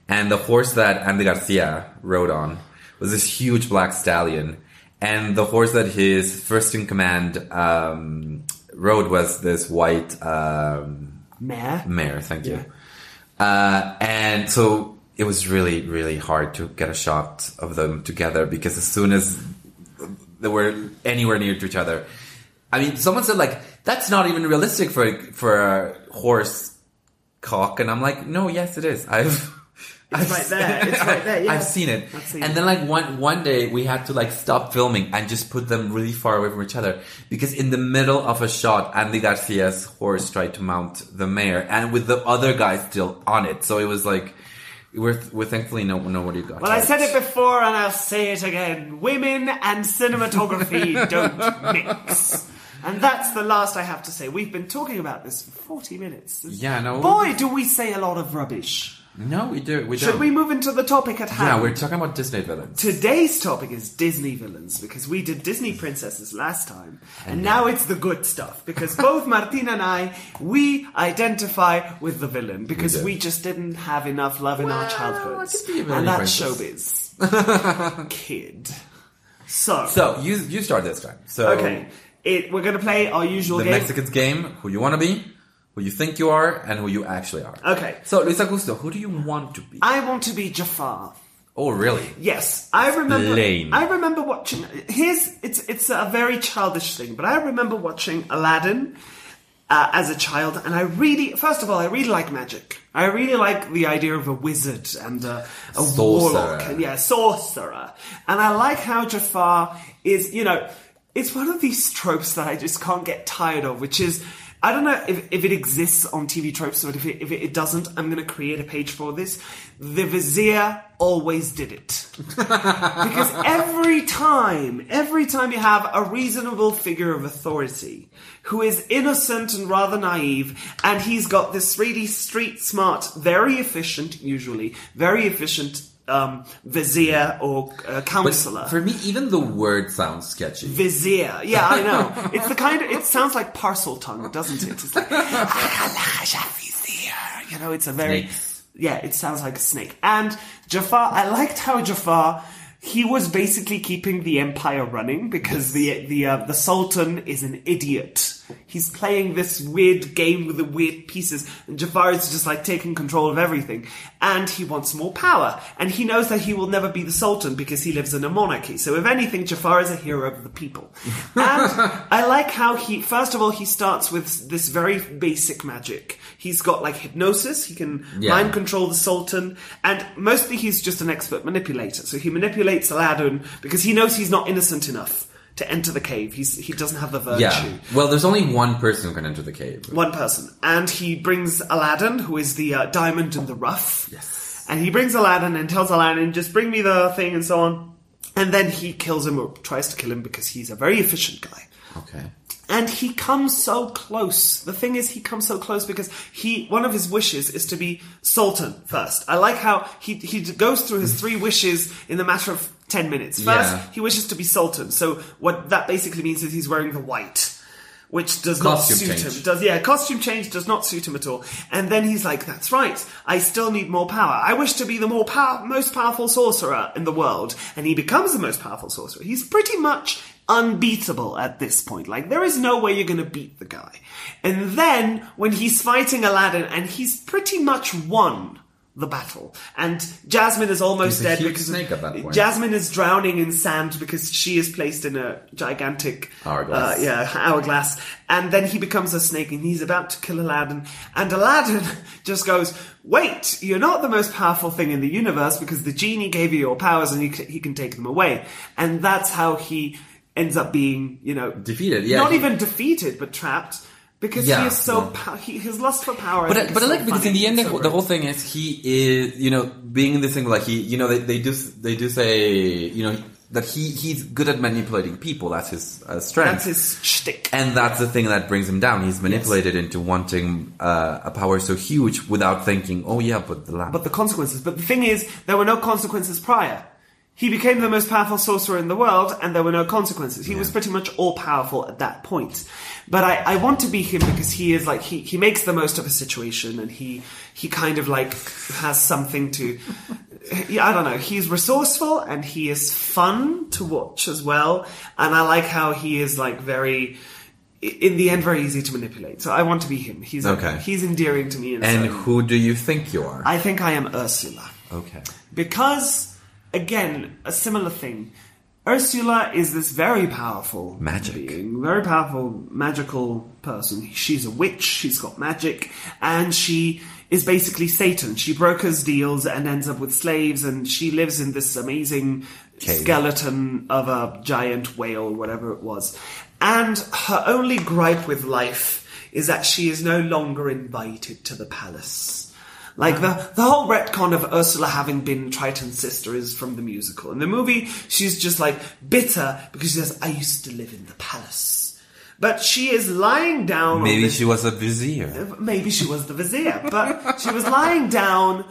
S1: and the horse that Andy Garcia rode on was this huge black stallion, and the horse that his first in command um, rode was this white um,
S2: Mare.
S1: mare. Thank you.
S2: Yeah.
S1: Uh, and so it was really, really hard to get a shot of them together because as soon as they were anywhere near to each other, I mean, someone said like that's not even realistic for for a horse cock, and I'm like, no, yes, it is. I've.
S2: It's right there. It's right there, yeah.
S1: I've seen it.
S2: I've seen
S1: and
S2: it.
S1: then like one one day we had to like stop filming and just put them really far away from each other because in the middle of a shot, Andy Garcia's horse tried to mount the mare, and with the other guy still on it. So it was like we're we're thankfully no nobody got.
S2: Well, I said it before and I'll say it again. Women and cinematography <laughs> don't mix. And that's the last I have to say. We've been talking about this for 40 minutes.
S1: Yeah, no.
S2: Boy, do we say a lot of rubbish.
S1: No, we do. We
S2: Should
S1: don't.
S2: we move into the topic at hand?
S1: Yeah, we're talking about Disney villains.
S2: Today's topic is Disney villains because we did Disney princesses last time, and now it's the good stuff because both Martina and I we identify with the villain because
S1: do.
S2: we, just didn't have enough love in our childhoods,
S1: I could be a villain
S2: and that's showbiz. <laughs> Kid. So,
S1: So you you start this time. So
S2: okay, it, we're gonna play our usual
S1: the
S2: game.
S1: Mexicans game: who you want to be, who you think you are, and who you actually are.
S2: Okay,
S1: So Luis Augusto, who do you want to be?
S2: I want to be Jafar.
S1: oh, really?
S2: Yes, I remember.
S1: Explain.
S2: I remember watching. Here's it's it's a very childish thing, but I remember watching Aladdin uh, as a child, and I really, first of all, I really like magic. I really like the idea of a wizard and a, a warlock, and yeah, sorcerer. And I like how Jafar is. You know, it's one of these tropes that I just can't get tired of, which is. I don't know if, if it exists on TV tropes, but if it, if it doesn't, I'm going to create a page for this. The vizier always did it. <laughs> Because every time, every time you have a reasonable figure of authority who is innocent and rather naive, and he's got this really street smart, very efficient, usually, very efficient um, vizier or uh,
S1: But
S2: counselor.
S1: for me, even the word sounds sketchy.
S2: Vizier. Yeah, I know. <laughs> It's the kind of, it sounds like Parseltongue, doesn't it? It's like, vizier. You know, it's a very,
S1: Snakes.
S2: yeah, it sounds like a snake. And Jafar, I liked how Jafar, he was basically keeping the empire running because the the uh, the Sultan is an idiot. He's playing this weird game with the weird pieces, and Jafar is just like taking control of everything. And he wants more power, and he knows that he will never be the Sultan because he lives in a monarchy. So if anything, Jafar is a hero of the people. <laughs> And I like how he, first of all, he starts with this very basic magic. He's got like hypnosis. He can
S1: Yeah.
S2: mind control the Sultan, and mostly he's just an expert manipulator. So he manipulates Aladdin because he knows he's not innocent enough to enter the cave. He's he doesn't have the virtue.
S1: Yeah. Well, there's only one person who can enter the cave.
S2: One person, and he brings Aladdin, who is the uh, diamond in the rough.
S1: Yes.
S2: And he brings Aladdin and tells Aladdin, "Just bring me the thing," and so on. And then he kills him or tries to kill him because he's a very efficient guy.
S1: Okay.
S2: And he comes so close. The thing is, he comes so close because he one of his wishes is to be sultan first. I like how he he goes through his three wishes in the matter of ten minutes. First,
S1: Yeah.
S2: he wishes to be sultan. So what that basically means is he's wearing the white, which does
S1: Costume
S2: not suit
S1: change.
S2: him. Does yeah, costume change does not suit him at all. And then he's like, "That's right. I still need more power. I wish to be the more power, most powerful sorcerer in the world." And he becomes the most powerful sorcerer. He's pretty much unbeatable at this point. Like there is no way you're going to beat the guy. And then when he's fighting Aladdin, and he's pretty much won the battle. And Jasmine is almost
S1: He's
S2: dead because
S1: snake at that point.
S2: Jasmine is drowning in sand because she is placed in a gigantic
S1: Hourglass.
S2: Uh, yeah, hourglass. And then he becomes a snake and he's about to kill Aladdin. And Aladdin <laughs> just goes, "Wait, you're not the most powerful thing in the universe because the genie gave you your powers and he, c- he can take them away." And that's how he ends up being, you know,
S1: Defeated, yeah,
S2: not
S1: he-
S2: even defeated, but trapped. Because
S1: Yeah,
S2: he is so,
S1: yeah.
S2: pow- he, his lust for power.
S1: But I,
S2: think,
S1: but I like
S2: so
S1: because in the end,
S2: It's
S1: the, the whole thing is he is you know being this thing like he you know they, they do they do say you know that he he's good at manipulating people. That's his uh, strength.
S2: That's his shtick.
S1: and that's the thing that brings him down. He's manipulated into wanting uh, a power so huge without thinking, "Oh yeah, but the lamp."
S2: but the consequences. But the thing is, there were no consequences prior. He became the most powerful sorcerer in the world, and there were no consequences. He was pretty much all powerful at that point. But I, I want to be him because he is like he, he makes the most of a situation, and he he kind of like has something to. Yeah, I don't know. He's resourceful and he is fun to watch as well. And I like how he is like very, in the end, very easy to manipulate. So I want to be him. He's
S1: Okay.
S2: He's endearing to me.
S1: And
S2: some-
S1: who do you think you are?
S2: I think I am Ursula
S1: okay.
S2: because again a similar thing Ursula is this very powerful
S1: Magic.
S2: being, very powerful magical person. She's a witch, she's got magic, and she is basically Satan. She brokers deals and ends up with slaves, and she lives in this amazing
S1: Cave.
S2: skeleton of a giant whale, whatever it was. And her only gripe with life is that she is no longer invited to the palace. Like the the whole retcon of Ursula having been Triton's sister is from the musical. In the movie, she's just like bitter because she says, "I used to live in the palace," but she is lying down. on
S1: Maybe
S2: this-
S1: she was a vizier.
S2: maybe she was the vizier, but she was lying down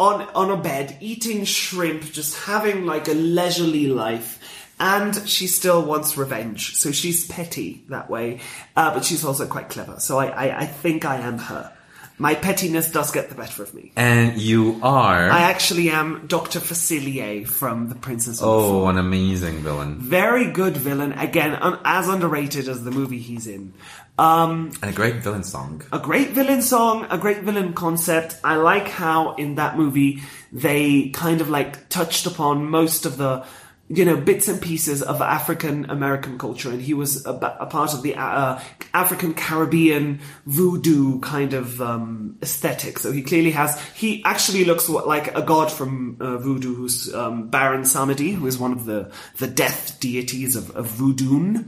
S2: on on a bed eating shrimp, just having like a leisurely life. And she still wants revenge, so she's petty that way, uh, but she's also quite clever. So I, I, I think I am her. My pettiness does get the better of me.
S1: And you are.
S2: I actually am Dr. Facilier from The Princess the
S1: oh, an amazing villain.
S2: Very good villain, again, un- as underrated as the movie he's in. Um,
S1: And a great villain song.
S2: a great villain song, a great villain concept. I like how in that movie they kind of like touched upon most of the you know bits and pieces of African American culture, and he was a, a part of the uh, African Caribbean voodoo kind of um, aesthetic. So he clearly has. He actually looks like a god from uh, voodoo, who's um, Baron Samedi, who is one of the the death deities of, of voodoo.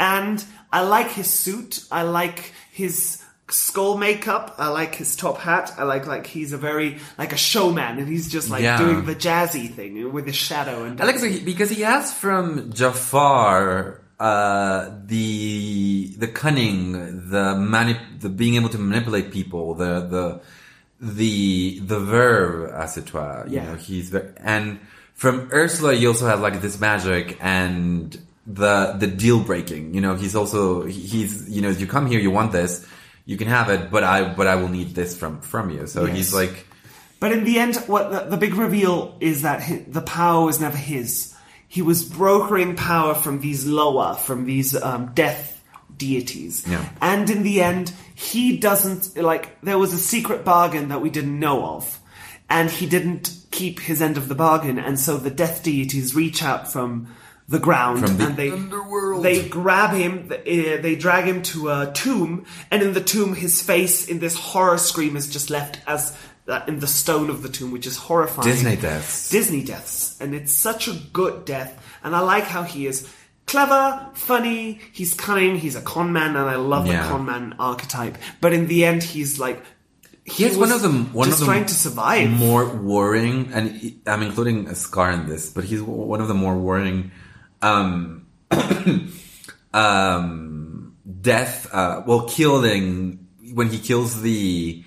S2: And I like his suit. I like his skull makeup. I like his top hat. I like like he's a very like a showman, and he's just like
S1: Yeah.
S2: doing the jazzy thing with his shadow and.
S1: I like it because he has from Jafar uh, the the cunning, the manip- the being able to manipulate people, the the the the verb as it were. You
S2: Yeah.
S1: know, he's very, and from Ursula, you also have like this magic and the the deal breaking. You know, he's also he's you know you come here, you want this, you can have it, but I but I will need this from from you. So he's like.
S2: But in the end, what the, the big reveal is that hi the power was never his. He was brokering power from these lower, from these um, death deities.
S1: Yeah.
S2: And in the end, he doesn't like. There was a secret bargain that we didn't know of, and he didn't keep his end of the bargain. And so the death deities reach out from the ground
S1: From the
S2: and they
S1: underworld.
S2: they grab him, uh, they drag him to a tomb, and in the tomb, his face in this horror scream is just left as uh, in the stone of the tomb, which is horrifying.
S1: Disney deaths.
S2: Disney deaths, and it's such a good death, and I like how he is clever, funny, he's cunning, he's a con man, and I love
S1: Yeah.
S2: the con man archetype. But in the end, he's like.
S1: He is one of them. one
S2: just
S1: of them
S2: trying to survive.
S1: more worrying, and he- I'm including a scar in this, but he's one of the more worrying um, <coughs> um, death. Uh, well, killing when he kills the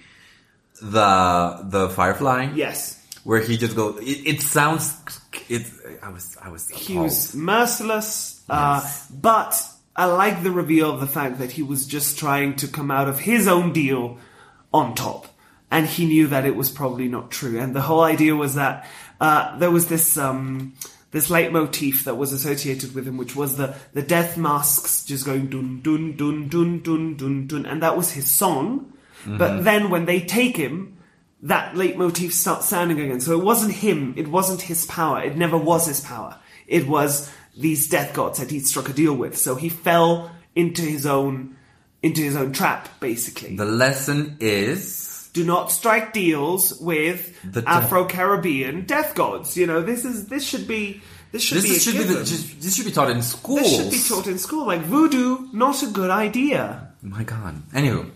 S1: the the firefly.
S2: Yes,
S1: where he just goes. It, it sounds. It. I was. I was.
S2: he was merciless, uh, but I like the reveal of the fact that he was just trying to come out of his own deal on top. And he knew that it was probably not true. And the whole idea was that uh, there was this um, this leitmotif that was associated with him, which was the, the death masks just going dun dun dun dun dun dun dun, and that was his song. But mm-hmm. then when they take him, that leitmotif starts sounding again. So it wasn't him. It wasn't his power. It never was his power. It was these death gods that he'd struck a deal with. So he fell into his own into his own trap, basically.
S1: The lesson is.
S2: Do not strike deals with
S1: The
S2: Afro Caribbean death gods. You know, this is this should be this should
S1: This
S2: be
S1: should be
S2: given.
S1: the, just, this should be taught in schools.
S2: this should be taught in school. Like voodoo, not a good idea.
S1: My God. Anywho,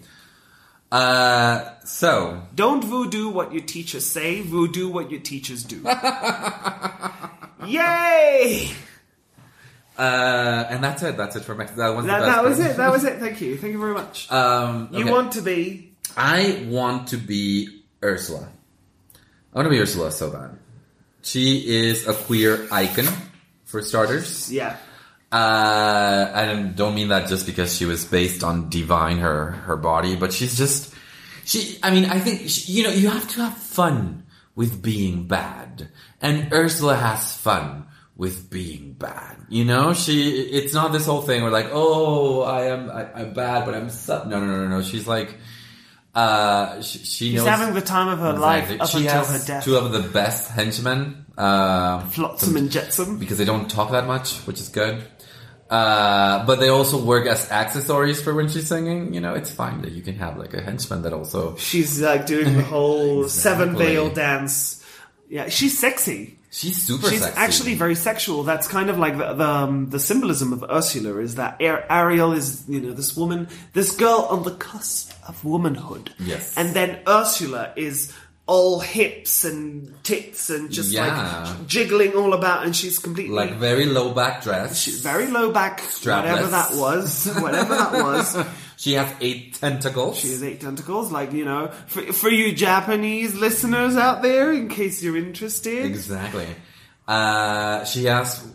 S1: uh, so
S2: Don't voodoo what your teachers say, voodoo what your teachers do. <laughs> Yay!
S1: uh, and that's it. That's it for Mexico. That was
S2: That, that was it. That was it. Thank you. Thank you very much.
S1: Um,
S2: You want to be
S1: I want to be Ursula. I want to be Ursula so bad. She is a queer icon, for starters.
S2: yeah.
S1: Uh, I don't mean that just because she was based on divine her her body, but she's just she. I mean, I think she, you know you have to have fun with being bad, and Ursula has fun with being bad. You know, she. It's not this whole thing where like, oh, I am I, I'm bad, but I'm su-. no no no no no. She's like. Uh, she, she
S2: She's
S1: knows
S2: having the time of her
S1: Exactly.
S2: life up
S1: she
S2: until
S1: has
S2: her death.
S1: two of the best henchmen. Uh,
S2: Flotsam and Jetsam.
S1: because they don't talk that much, which is good. Uh, but they also work as accessories for when she's singing. You know, it's fine that you can have like a henchman that also.
S2: She's like doing the whole <laughs> seven veil dance. Yeah, she's sexy.
S1: She's super
S2: She's
S1: sexy.
S2: actually very sexual. That's kind of like the the, um, the symbolism of Ursula is that Ar- Ariel is you know this woman, this girl on the cusp of womanhood.
S1: Yes.
S2: and then Ursula is all hips and tits and just
S1: Yeah.
S2: like jiggling all about, and she's completely
S1: like very low back dress.
S2: she's very low back, whatever that was, whatever that was. <laughs>
S1: She has eight tentacles.
S2: She has eight tentacles, like you know, for, for you Japanese listeners out there, in case you're interested.
S1: Exactly. Uh, she has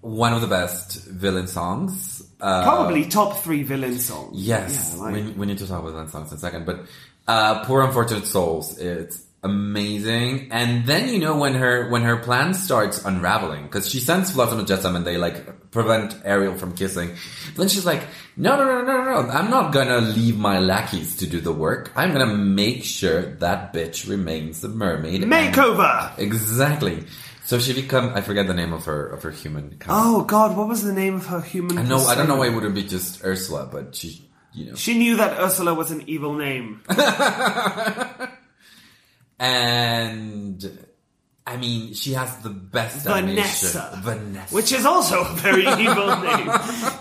S1: one of the best villain songs. Uh,
S2: Probably top three villain songs.
S1: Yes,
S2: Yeah, like-
S1: we, we need to talk about villain songs in a second. But uh, poor unfortunate souls, it's amazing. And then you know when her when her plan starts unraveling because she sends Flotsam and Jetsam and they like prevent Ariel from kissing. Then she's like, no, no, no, no, no, no! I'm not gonna leave my lackeys to do the work. I'm gonna make sure that bitch remains the mermaid. and-
S2: Makeover.
S1: Exactly. So she become I forget the name of her of her human. counterpart.
S2: Oh God, what was the name of her human?
S1: I know I don't know why it wouldn't be just Ursula, but she you know
S2: She knew that Ursula was an evil name. <laughs>
S1: and I mean she has the best animation.
S2: Vanessa.
S1: Vanessa.
S2: Which is also a very <laughs> evil name.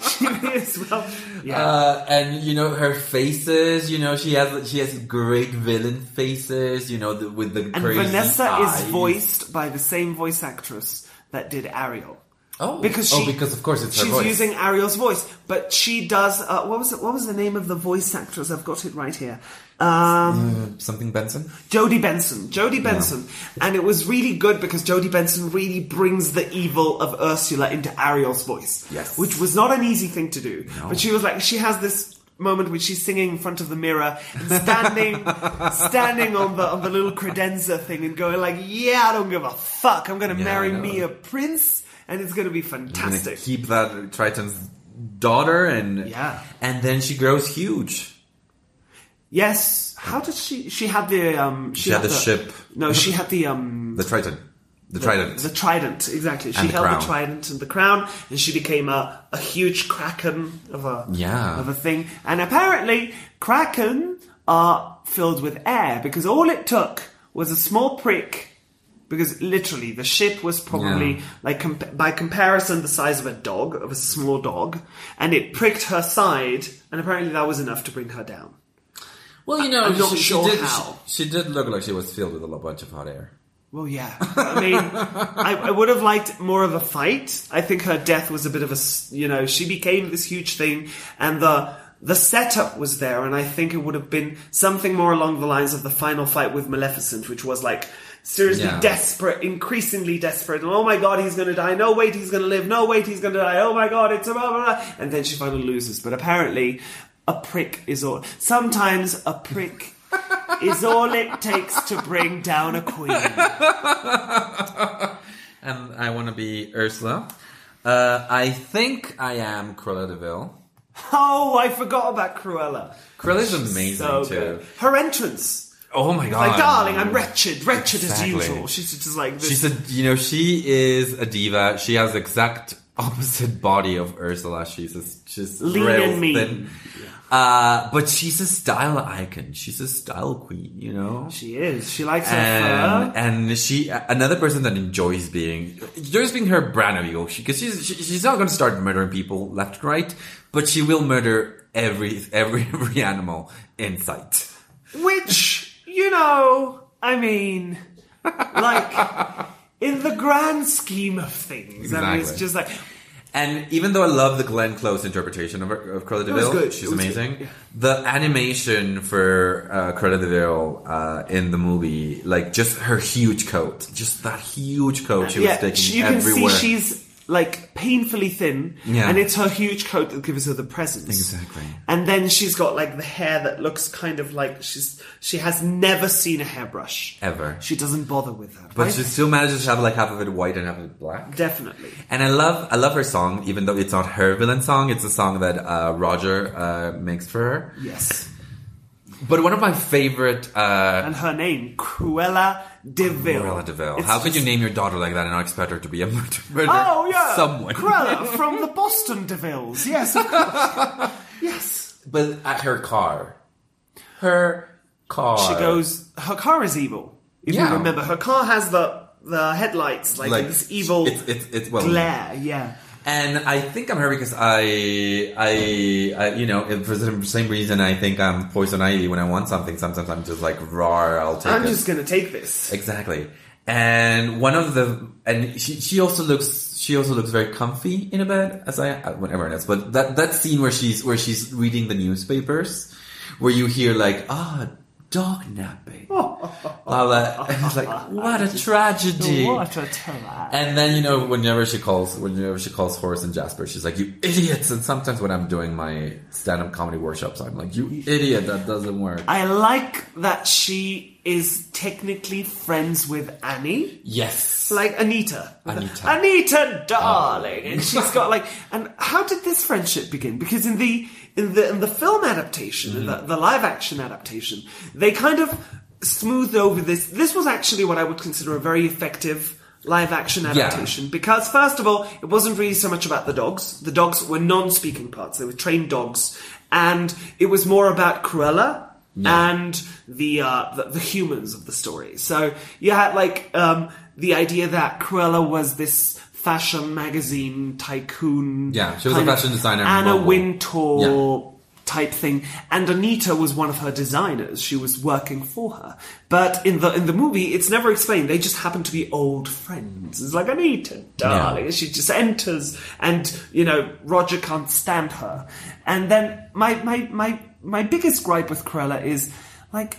S2: she is well, yeah.
S1: uh, and you know her faces. You know she has she has great villain faces. You know the, with the
S2: and
S1: crazy
S2: Vanessa
S1: eyes.
S2: is voiced by the same voice actress that did Ariel.
S1: Oh,
S2: because
S1: oh, because of course it's her
S2: she's
S1: voice.
S2: using Ariel's voice, but she does. Uh, what was it? What was the name of the voice actress? I've got it right here. Um,
S1: something Benson.
S2: Jodi Benson. Jodi Benson, and it was really good because Jodi Benson really brings the evil of Ursula into Ariel's voice.
S1: Yes.
S2: which was not an easy thing to do. But she was like, she has this moment when she's singing in front of the mirror and standing <laughs> standing on the on the little credenza thing and going like yeah i don't give a fuck i'm gonna
S1: Yeah,
S2: marry me a prince and it's gonna be fantastic.
S1: Gonna keep that Triton's daughter and
S2: Yeah.
S1: and then she grows huge.
S2: Yes how did she she had the um she,
S1: She had the ship.
S2: no she had the um
S1: The Triton. The Trident.
S2: The trident, exactly. She
S1: the
S2: held
S1: crown.
S2: the trident and the crown, and she became a, a huge kraken of a
S1: Yeah.
S2: of a thing. And apparently, kraken are filled with air because all it took was a small prick. Because literally, the ship was probably
S1: Yeah.
S2: like comp- by comparison the size of a dog, of a small dog, and it pricked her side, and apparently that was enough to bring her down.
S1: Well, you know,
S2: I'm not
S1: she,
S2: sure
S1: she did,
S2: how.
S1: She, she did look like she was filled with a bunch of hot air.
S2: Well, yeah. I mean, I, I would have liked more of a fight. I think her death was a bit of a, you know, she became this huge thing, and the the setup was there, and I think it would have been something more along the lines of the final fight with Maleficent, which was like seriously
S1: Yeah.
S2: desperate, increasingly desperate. And oh my god, he's going to die! No, wait, he's going to live! No, wait, he's going to die! Oh my god, it's a blah, blah, blah. and then she finally loses. But apparently, a prick is all. Sometimes a prick. is all it takes to bring down a queen. <laughs>
S1: And I want to be Ursula. Uh, I think I am Cruella de Vil.
S2: Oh, I forgot about Cruella.
S1: Cruella's amazing
S2: So
S1: too.
S2: good. Her entrance.
S1: Oh my god!
S2: Like, darling, I'm wretched, wretched
S1: Exactly.
S2: as usual. She's just like this.
S1: She's a, you know, she is a diva. She has exact opposite body of Ursula. She's just, she's
S2: Lean and mean.
S1: thin. Uh, but she's a style icon. She's a style queen, you know.
S2: She is. She likes her
S1: and
S2: fur.
S1: and she another person that enjoys being enjoys being her brand of evil because she's she, she's not going to start murdering people left and right, but she will murder every every <laughs> every animal in sight.
S2: Which, you know, I mean, like, <laughs> in the grand scheme of things, I mean, it's
S1: Exactly.
S2: just like,
S1: And even though I love the Glenn Close interpretation of, of Cruella de Vil, she's amazing.
S2: yeah.
S1: The animation for uh, Cruella de Vil uh, in the movie, like just her huge coat, just that huge coat she was taking
S2: she- you can
S1: everywhere.
S2: see she's like painfully thin,
S1: Yeah.
S2: and it's her huge coat that gives her the presence.
S1: Exactly.
S2: And then she's got like the hair that looks kind of like she's she has never seen a hairbrush
S1: Ever.
S2: She doesn't bother with that.
S1: but
S2: right?
S1: she still manages to have like half of it white and half of it black.
S2: definitely.
S1: And I love I love her song, even though it's not her villain song. It's a song that uh, Roger uh, makes for her.
S2: Yes.
S1: But one of my favorite uh,
S2: And her name, Cruella de Vil.
S1: Cruella de Vil.
S2: It's
S1: How could you name your daughter like that and not expect her to be a murder? murder
S2: Oh yeah,
S1: someone.
S2: Cruella <laughs> from the Boston DeVilles. Yes, of course. <laughs> yes.
S1: But at her car, her car.
S2: She goes. Her car is evil. If
S1: Yeah.
S2: you remember, her car has the the headlights like,
S1: like
S2: this evil
S1: It's it's, it's well.
S2: glare. Yeah.
S1: And I think I'm her because I, I, I you know, for the same reason I think I'm poison ivy when I want something. Sometimes I'm just like raw. I'll take
S2: I'm
S1: it.
S2: just gonna take this.
S1: Exactly. And one of the and she she also looks she also looks very comfy in a bed as I uh, whatever it is. But that that scene where she's where she's reading the newspapers, where you hear like ah dog napping. And <laughs> it's like what a <laughs> tragedy.
S2: What a terror.
S1: And then you know whenever she calls whenever she calls Horace and Jasper, she's like you idiots. And sometimes when I'm doing my stand up comedy workshops, I'm like you idiot. That doesn't work.
S2: I like that she is technically friends with Annie.
S1: Yes.
S2: Like Anita.
S1: Anita.
S2: Anita, oh. darling. And she's got like and how did this friendship begin? Because in the in the in the film adaptation, in the, the live action adaptation, they kind of smoothed over this. This was actually what I would consider a very effective live action adaptation because first of all, it wasn't really so much about the dogs. The dogs were non-speaking parts. They were trained dogs and it was more about Cruella and the, uh, the the humans of the story. So you had like um, the idea that Cruella was this fashion magazine tycoon.
S1: Yeah, she was a fashion designer.
S2: Anna. Wintour type thing, and Anita was one of her designers. She was working for her. But in the in the movie, it's never explained. They just happen to be old friends. It's like Anita, darling. And she just enters, and you know Roger can't stand her. And then my my my my biggest gripe with Cruella is like,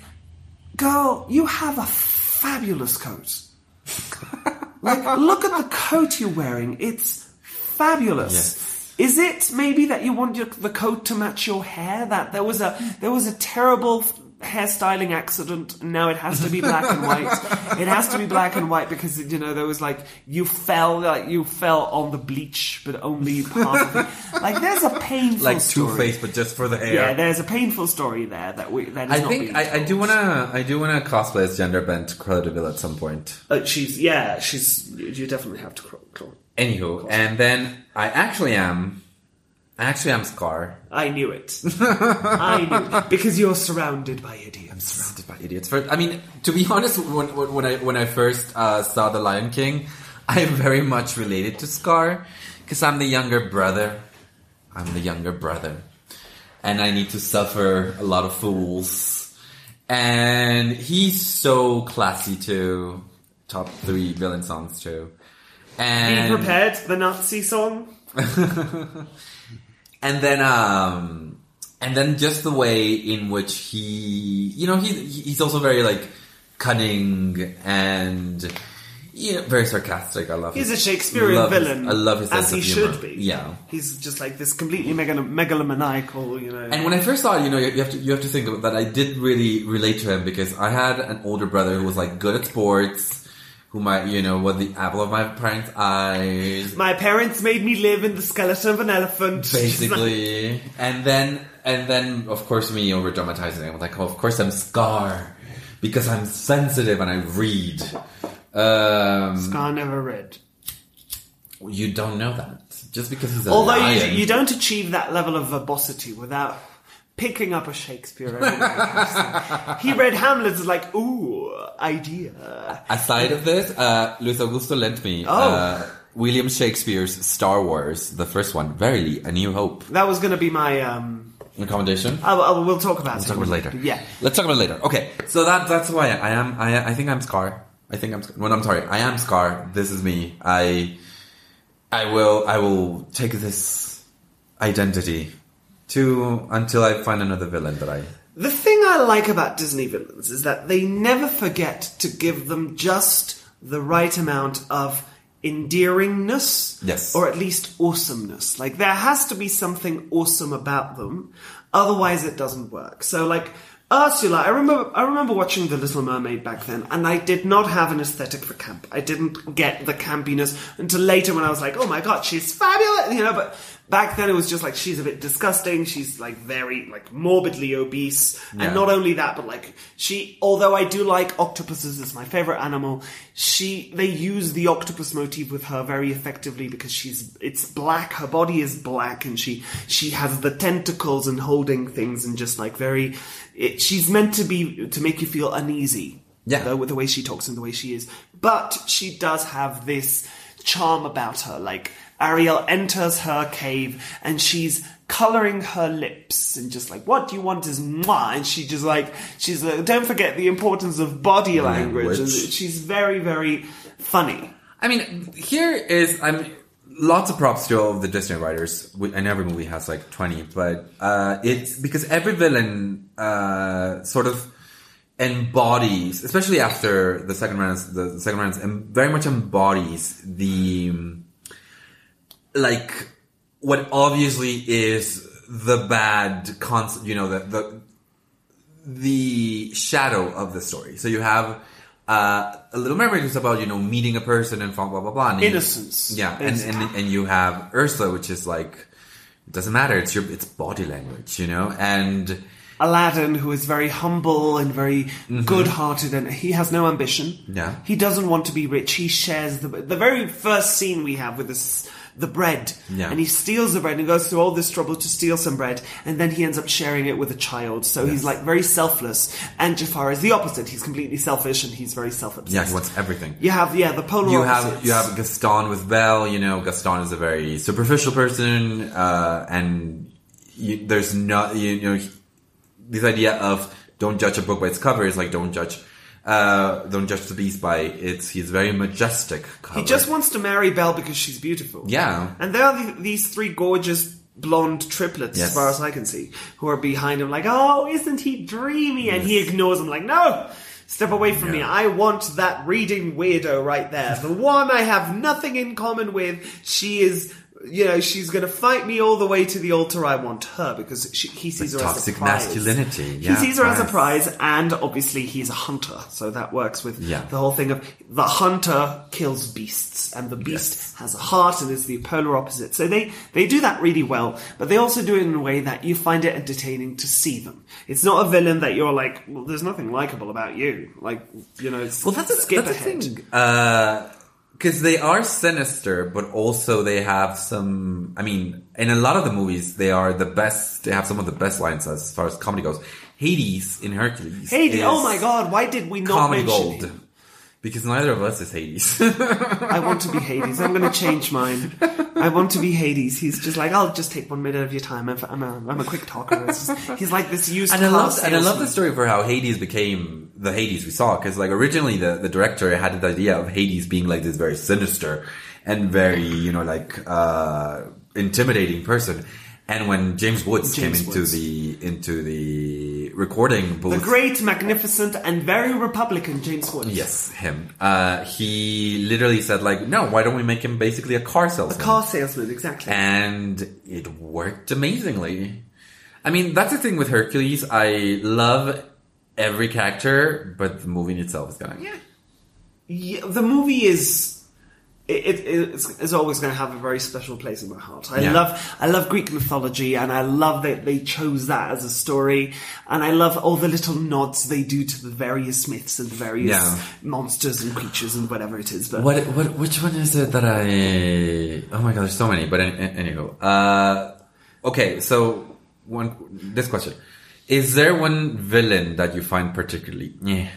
S2: girl, you have a fabulous coat. <laughs> like, look at the coat you're wearing. It's fabulous.
S1: Yes.
S2: Is it maybe that you want your, the coat to match your hair? That there was a there was a terrible hairstyling accident. Now it has to be black and white. It has to be black and white because you know there was like you fell like you fell on the bleach, but only part of it. Like there's a painful
S1: like Two. Face, but just for the hair.
S2: Yeah, there's a painful story there that we that is
S1: I
S2: not
S1: think
S2: being
S1: I, I do wanna I do wanna cosplay as gender bent Cruella de Vil at some point.
S2: Uh, she's yeah, she's you definitely have to crawl. crawl.
S1: Anywho, and then I actually am actually I'm Scar.
S2: I knew it. I knew it. <laughs> because you're surrounded by idiots.
S1: I'm surrounded by idiots. For, I mean, to be honest, when, when I when I first uh, saw The Lion King, <laughs> I very much related to Scar because I'm the younger brother. I'm the younger brother, and I need to suffer a lot of fools. And he's so classy too. Top three villain songs too.
S2: Be
S1: And
S2: prepared. The Nazi song. <laughs>
S1: and then um and then just the way in which he you know he he's also very like cunning and yeah very sarcastic i love
S2: He's a Shakespearean
S1: love his-
S2: villain.
S1: i love his
S2: as he
S1: humor.
S2: should be.
S1: yeah
S2: He's just like this completely megalo- megalomaniacal, you know.
S1: and when I first saw it, you know, you have to you have to think that I did really relate to him because I had an older brother who was like good at sports, who might you know was the apple of my parents' eyes,
S2: my parents made me live in the skeleton of an elephant. <laughs>
S1: basically. and then and then of course me over dramatizing. I'm like, oh, of course I'm Scar because I'm sensitive and I read. Um,
S2: Scar never read.
S1: you don't know that just because he's a
S2: Although you, you don't achieve that level of verbosity without picking up a Shakespeare. every now and then. he read Hamlet is like, ooh, idea.
S1: Aside of this, uh, Luis Augusto lent me
S2: Oh.
S1: uh, William Shakespeare's Star Wars, the first one, Verily, A New Hope.
S2: That was going to be my. um
S1: Recommendation.
S2: I'll, I'll, We'll talk about
S1: We'll
S2: it.
S1: talk about it later.
S2: Yeah.
S1: Let's talk about it later. Okay, so that that's why I am. I I think I'm Scar. I think I'm. Well, I'm sorry. I am Scar. This is me. I I will. I will take this identity to until I find another villain that I.
S2: The thing I like about Disney villains is that they never forget to give them just the right amount of endearingness.
S1: Yes.
S2: Or at least awesomeness. Like, there has to be something awesome about them. Otherwise, it doesn't work. So, like, Ursula, I remember I remember watching The Little Mermaid back then, and I did not have an aesthetic for camp. I didn't get the campiness until later when I was like, oh my god, she's fabulous, you know, but back then it was just like she's a bit disgusting, she's like very like morbidly obese,
S1: Yeah.
S2: and not only that, but like she although I do like octopuses, it's my favorite animal, she they use the octopus motif with her very effectively because she's it's black, her body is black and she she has the tentacles and holding things and just like very it, she's meant to be to make you feel uneasy.
S1: Yeah.
S2: the, with the way she talks and the way she is. But she does have this charm about her. Like Ariel enters her cave and she's coloring her lips and just like, what do you want is moi? And she just like, she's like, don't forget the importance of body language. And
S1: Language.
S2: she's very, very funny.
S1: I mean, here is I'm lots of props to all the Disney writers, and every movie has like twenty. But uh, it's because every villain uh, sort of embodies, especially after the second round, the, the second round, and very much embodies the like what obviously is the bad concept. You know, the the the shadow of the story. So you have uh, a Little Mermaid, who's about you know meeting a person and blah blah blah blah. And you-
S2: Innocence,
S1: yeah, and, and and you have Ursula, which is like it doesn't matter. It's your it's body language, you know, and
S2: Aladdin, who is very humble and very good-hearted, and he has no ambition.
S1: Mm-hmm. Yeah.
S2: he doesn't want to be rich. He shares the the very first scene we have with this the bread,
S1: Yeah.
S2: and he steals the bread and goes through all this trouble to steal some bread, and then he ends up sharing it with a child. So he's like very selfless. And Jafar is the opposite. He's completely selfish and he's very self-obsessed.
S1: yeah, he wants everything.
S2: You have yeah the polar
S1: you have you have Gaston with Belle. You know, Gaston is a very superficial person, uh, and you, there's not you know this idea of don't judge a book by its cover is like don't judge uh, don't judge the beast by its he's very majestic. Cover.
S2: He just wants to marry Belle because she's beautiful.
S1: Yeah.
S2: And there are the, these three gorgeous blonde triplets,
S1: Yes.
S2: as far as I can see, who are behind him like, oh, isn't he dreamy? And he ignores them like, no! Step away from me. I want that reading weirdo right there. The one I have nothing in common with. She is, you know, she's gonna fight me all the way to the altar. I want her because she, he sees her as a
S1: toxic
S2: prize.
S1: masculinity,
S2: he sees her as a
S1: prize.
S2: and obviously he's a hunter, so that works with
S1: Yeah.
S2: the whole thing of the hunter kills beasts, and the beast
S1: Yes.
S2: has a heart and is the polar opposite. So they they do that really well, but they also do it in a way that you find it entertaining to see them. It's not a villain that you're like, well, there's nothing likable about you, like you know.
S1: Well, that's a,
S2: skip
S1: that's the
S2: ahead.
S1: thing. Uh, Because they are sinister, but also they have some. I mean, in a lot of the movies, they are the best. They have some of the best lines as far as comedy goes. Hades in Hercules. Hades.
S2: oh my god, why did we not
S1: comedy
S2: mention
S1: gold.
S2: him?
S1: Because neither of us is Hades.
S2: I want to be Hades. I'm going to change mine. <laughs> I want to be Hades. He's just like, I'll just take one minute of your time. I'm, I'm, a, I'm a quick talker. Just- he's like this used
S1: and I love and I love the story for how Hades became the Hades we saw. Because like originally the the director had the idea of Hades being like this very sinister and very you know like uh intimidating person. And when James Woods
S2: James
S1: came into
S2: Woods.
S1: the into the recording booth,
S2: The great, magnificent, and very Republican James Woods.
S1: yes, him, uh, he literally said like, no, why don't we make him basically a car salesman?
S2: A car salesman, exactly.
S1: and it worked amazingly. I mean, that's the thing with Hercules. I love every character, but the movie in itself is kind of yeah.
S2: Yeah, the movie is. It, it, it's, it's always going to have a very special place in my heart. I
S1: Yeah.
S2: love, I love Greek mythology, and I love that they chose that as a story, and I love all the little nods they do to the various myths and the various
S1: Yeah.
S2: monsters and creatures and whatever it is. But
S1: What what which one is it that I? Oh my god, there's so many. But any, anyhow, uh, okay. So one this question: Is there one villain that you find particularly? Yeah.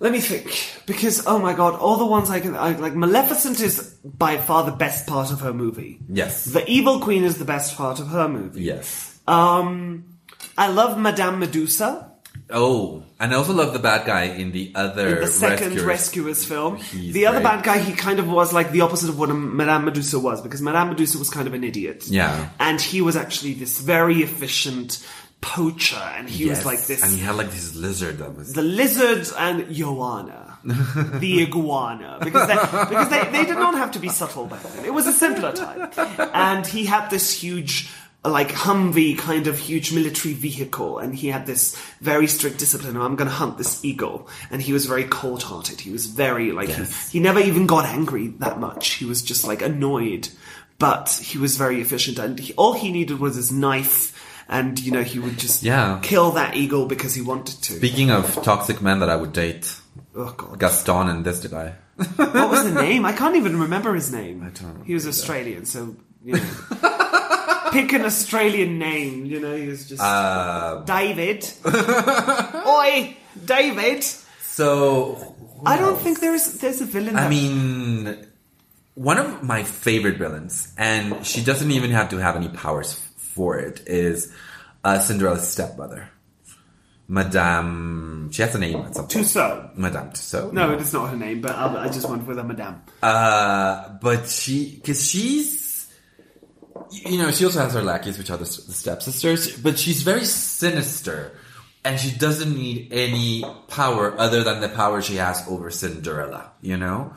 S2: Let me think, because oh my god, all the ones I can I, like. Maleficent is by far the best part of her movie.
S1: Yes.
S2: The Evil Queen is the best part of her movie.
S1: Yes.
S2: Um, I love Madame Medusa
S1: Oh, and I also love the bad guy in the other
S2: in the second
S1: Rescuers.
S2: Rescuers film.
S1: He's
S2: the other bad guy, he kind of was like the opposite of what Madame Medusa was, because Madame Medusa was kind of an idiot.
S1: Yeah.
S2: and he was actually this very efficient poacher, and he was like this
S1: and he had like this lizard that was
S2: the lizards and Joanna, <laughs> the iguana, because they, because they, they did not have to be subtle back then. It was a simpler time, and he had this huge like Humvee kind of huge military vehicle, and he had this very strict discipline. I'm going to hunt this eagle, and he was very cold-hearted. He was very like
S1: Yes.
S2: he, he never even got angry that much. He was just like annoyed, but he was very efficient, and he, all he needed was his knife. And you know he would just
S1: Yeah.
S2: kill that eagle because he wanted to.
S1: Speaking of toxic men that I would date,
S2: oh god!
S1: Gaston and this guy.
S2: What was the <laughs> name? I can't even remember his name. I
S1: don't
S2: He was Australian, so you know. <laughs> Pick an Australian name, you know. He was just
S1: Uh,
S2: David. <laughs> Oi, David.
S1: so
S2: I don't think there's there's a villain.
S1: I
S2: that-
S1: mean, one of my favorite villains, and she doesn't even have to have any powers for it, is uh, Cinderella's stepmother, Madame. She has a name at some point.
S2: Tussaud.
S1: Madame Tussaud.
S2: No, it's not her name, but I, I just went with a madame.
S1: Uh, but she, because she's, you know, she also has her lackeys, which are the, the stepsisters, but she's very sinister. And she doesn't need any power other than the power she has over Cinderella, you know?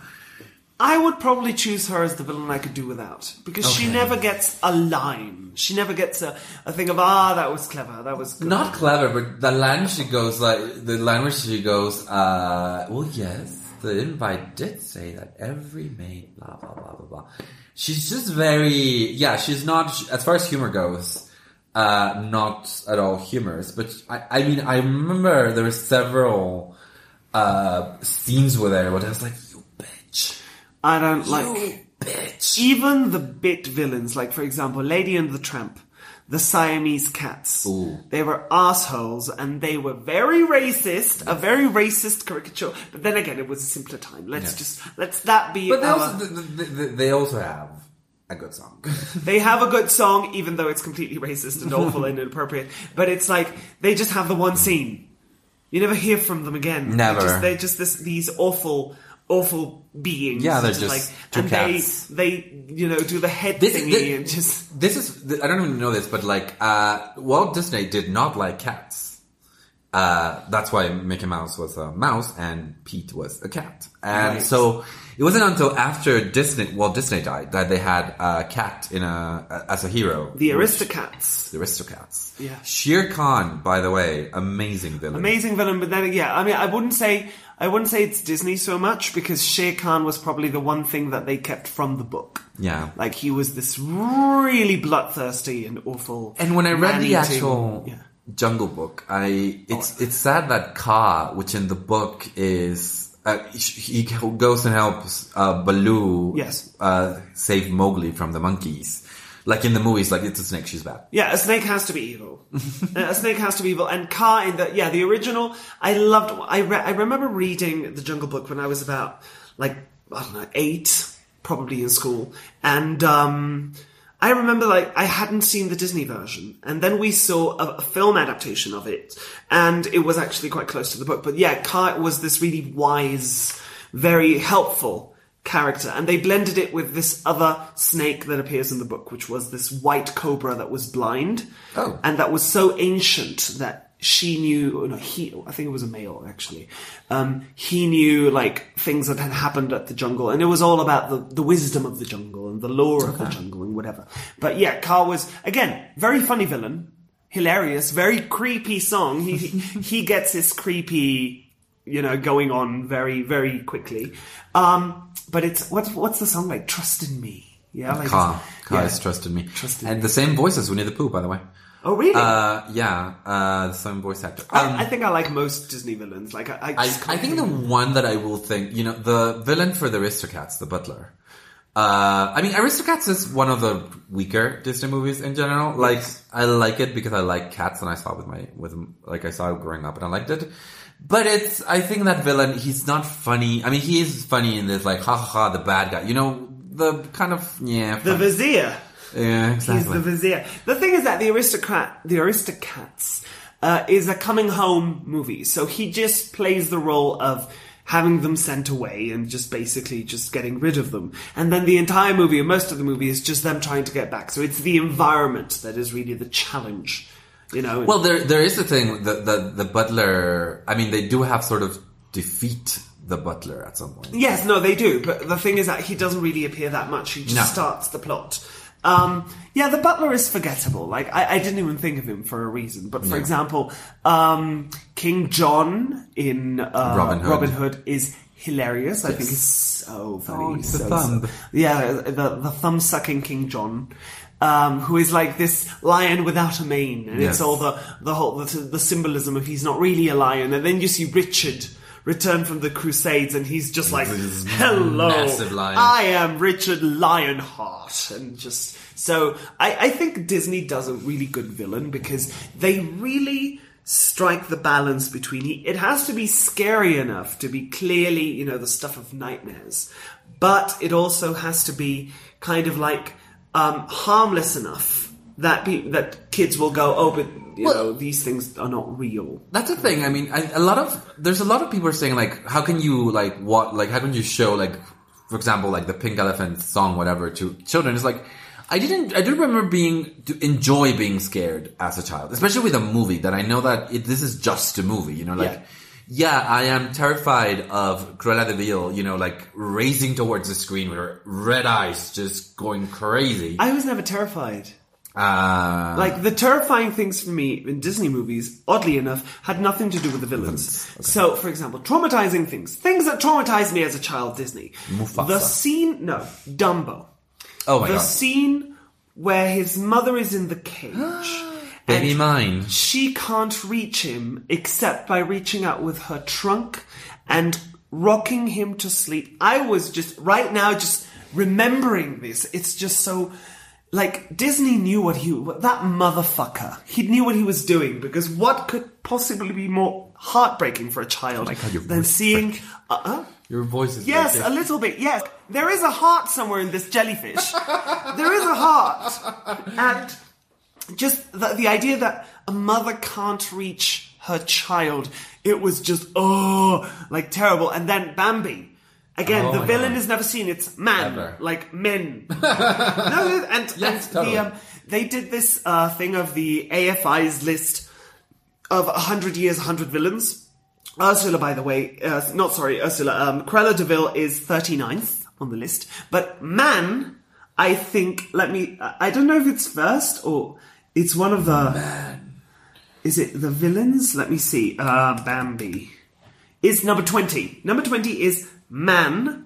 S2: I would probably choose her as the villain I could do without because she never gets a line. She never gets a, a thing of ah that was clever, that was good.
S1: Not clever, but the line she goes like the line where she goes, uh, well, yes, the invite did say that every maid, blah blah blah blah blah. She's just very, yeah, she's not as far as humor goes, uh, not at all humorous. But I, I mean, I remember there were several uh scenes with her where I was like,
S2: I don't like.
S1: bitch.
S2: even the bit villains, like for example, Lady and the Tramp, the Siamese cats,
S1: Ooh.
S2: they were assholes and they were very racist, a very racist caricature. But then again, it was a simpler time. Let's
S1: Yeah.
S2: just let's that be.
S1: But they
S2: our-
S1: also, they, they, they also have a good song. <laughs>
S2: they have a good song, even though it's completely racist and awful and inappropriate. But it's like they just have the one scene. You never hear from them again.
S1: Never.
S2: They're just, they're just this, these awful, awful beings.
S1: Yeah, they're
S2: It's
S1: just
S2: like,
S1: two
S2: and
S1: cats.
S2: they, they, you know, do the head
S1: This-
S2: thingy
S1: this-
S2: and just.
S1: This is I don't even know this, but like uh, Walt Disney did not like cats. Uh, that's why Mickey Mouse was a mouse and Pete was a cat. And
S2: Right.
S1: so it wasn't until after Disney, Walt Disney died, that they had a cat in a as a hero.
S2: The
S1: which-
S2: Aristocats.
S1: The Aristocats.
S2: Yeah.
S1: Shere Khan, by the way, amazing villain.
S2: Amazing villain, but then yeah, I mean, I wouldn't say I wouldn't say it's Disney so much because Shere Khan was probably the one thing that they kept from the book.
S1: Yeah.
S2: Like he was this really bloodthirsty and awful.
S1: And when I read the actual
S2: yeah.
S1: Jungle Book, I it's it's sad that Kaa, which in the book is uh, he goes and helps uh, Baloo,
S2: Yes.
S1: uh, save Mowgli from the monkeys. Like in the movies, like it's a snake, she's bad.
S2: Yeah, a snake has to be evil. <laughs> A snake has to be evil. And Kaa in the yeah, the original, I loved. I re- I remember reading the Jungle Book when I was about like I don't know eight, probably in school, and um, I remember like I hadn't seen the Disney version, and then we saw a, a film adaptation of it, and it was actually quite close to the book. But yeah, Kaa was this really wise, very helpful character and they blended it with this other snake that appears in the book which was this white cobra that was blind.
S1: Oh.
S2: and that was so ancient that she knew no he i think it was a male actually. Um, he knew like things that had happened at the jungle and it was all about the, the wisdom of the jungle and the lore of the jungle and whatever. But yeah Kaa was again very funny villain hilarious very creepy song. He he, <laughs> he gets his creepy you know, going on very, very quickly. Um, but it's what's what's the song like? Trust in me. Yeah, like it's-
S1: Ka
S2: yeah.
S1: has trusted me.
S2: Trusted
S1: and
S2: me.
S1: the same voice as Winnie the Pooh, by the way.
S2: Oh, really?
S1: Uh, yeah, uh, the same voice actor. Um,
S2: I, I think I like most Disney villains. Like I, I,
S1: I,
S2: just
S1: I think the one that I will think, you know, the villain for the Aristocats, the butler. Uh, I mean, Aristocats is one of the weaker Disney movies in general. Like, I like it because I like cats and I saw it with my, with, like, I saw it growing up and I liked it. But it's, I think that villain, he's not funny. I mean, he is funny in this, like, ha ha ha, the bad guy. You know, the kind of, yeah.
S2: the Vizier.
S1: yeah, exactly.
S2: He's the Vizier. The thing is that the aristocrat, the aristocrats, uh, is a coming home movie. So he just plays the role of having them sent away and just basically just getting rid of them. And then the entire movie, or most of the movie, is just them trying to get back. So it's the environment that is really the challenge. You know.
S1: Well, there there is a thing the the the butler. I mean, they do have sort of defeat the butler at some point.
S2: Yes, no, they do. But the thing is that he doesn't really appear that much. He just
S1: No.
S2: starts the plot. Um, yeah, the butler is forgettable. Like I, I didn't even think of him for a reason. But for example, um, King John in uh,
S1: Robin Hood.
S2: Hood is hilarious. I think it's so funny.
S1: Oh, it's the
S2: so,
S1: thumb.
S2: so- yeah, the the thumb sucking King John. Um, who is like this lion without a mane, and
S1: Yes.
S2: it's all the the whole the, the symbolism of he's not really a lion, and then you see Richard return from the Crusades, and he's just like,
S1: This
S2: "Hello,
S1: lion."
S2: I am Richard Lionheart," and just so I, I think Disney does a really good villain because they really strike the balance between it has to be scary enough to be clearly you know the stuff of nightmares but it also has to be kind of like um, harmless enough that pe- that kids will go oh but you
S1: Well-
S2: know these things are not real
S1: That's the thing. I mean, I, a lot of there's a lot of people are saying like, how can you like what like how can you show like, for example, like the Pink Elephant song, whatever, to children? It's like I didn't I do remember being to enjoy being scared as a child, especially with a movie that I know that it, this is just a movie. You know, like.
S2: Yeah.
S1: Yeah, I am terrified of Cruella de Vil, you know, like racing towards the screen with her red eyes just going crazy.
S2: i was never terrified
S1: Uh,
S2: Like the terrifying things for me in Disney movies, oddly enough, had nothing to do with the villains. So, for example, traumatizing things, things that traumatized me as a child. Disney.
S1: Mufasa.
S2: The scene, no, Dumbo.
S1: oh my
S2: the
S1: god,
S2: scene where his mother is in the cage. <gasps>
S1: baby
S2: and
S1: mine.
S2: She can't reach him except by reaching out with her trunk and rocking him to sleep. I was just right now just remembering this. It's just so like Disney knew what he that motherfucker. He knew what he was doing because what could possibly be more heartbreaking for a child
S1: my God,
S2: than seeing uh, uh,
S1: Your voice is
S2: Yes, a little bit. Yes, there is a heart somewhere in this jellyfish. there is a heart, and just the, the idea that a mother can't reach her child, it was just oh, like terrible. And then Bambi. Again,
S1: Oh
S2: the villain
S1: God.
S2: is never seen. It's man,
S1: Ever.
S2: like men. <laughs> no, and,
S1: Yes,
S2: and
S1: totally.
S2: the, um, they did this uh, thing of the AFI's list of 100 years, 100 villains. Ursula, by the way, uh, not sorry, Ursula, um, Cruella de Vil is 39th on the list. But Man, I think, let me, I don't know if it's first or it's one of the. Is it the villains? Let me see. Uh, Bambi. Is number 20. Number 20 is Man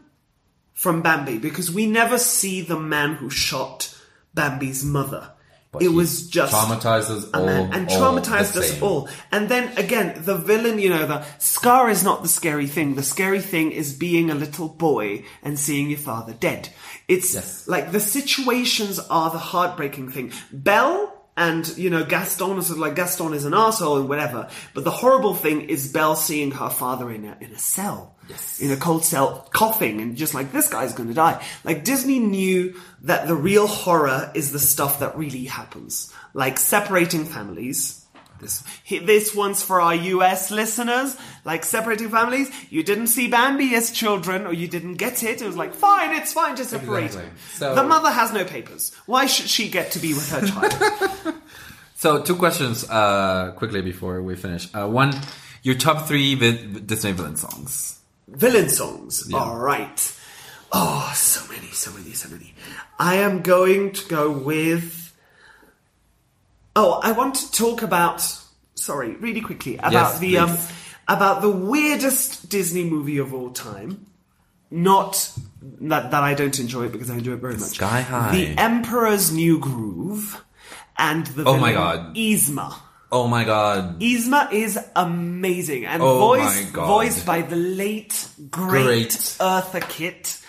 S2: from Bambi because we never see the man who shot Bambi's mother. It was just
S1: traumatized us
S2: a man
S1: all-
S2: and
S1: all
S2: traumatized
S1: the
S2: us all. And then again, the villain, you know, the Scar is not the scary thing. The scary thing is being a little boy and seeing your father dead. It's
S1: Yes.
S2: like the situations are the heartbreaking thing. Belle and you know Gaston is like Gaston is an asshole and whatever. But the horrible thing is Belle seeing her father in a in a cell,
S1: Yes.
S2: in a cold cell, coughing and just like this guy's going to die. Like Disney knew that the real horror is the stuff that really happens, like separating families. This this one's for our US listeners, like separating families. You didn't see Bambi as children, or you didn't get it. It was like fine, it's fine to separate.
S1: Exactly. So-
S2: the mother has no papers. Why should she get to be with her child? <laughs>
S1: So two questions uh, quickly before we finish. Uh, one, your top three vi- Disney villain songs.
S2: Villain songs. All right. Oh, so many, so many, so many. I am going to go with. Oh, I want to talk about. Sorry, really quickly about
S1: Yes,
S2: the um about the weirdest Disney movie of all time. Not that that I don't enjoy it because I enjoy it very much.
S1: Sky High.
S2: The Emperor's New Groove, and the
S1: Oh my God.
S2: Yzma.
S1: Oh my god.
S2: Yzma is amazing and
S1: Oh
S2: voiced
S1: my God.
S2: voiced by the late great,
S1: Great.
S2: Eartha Kitt.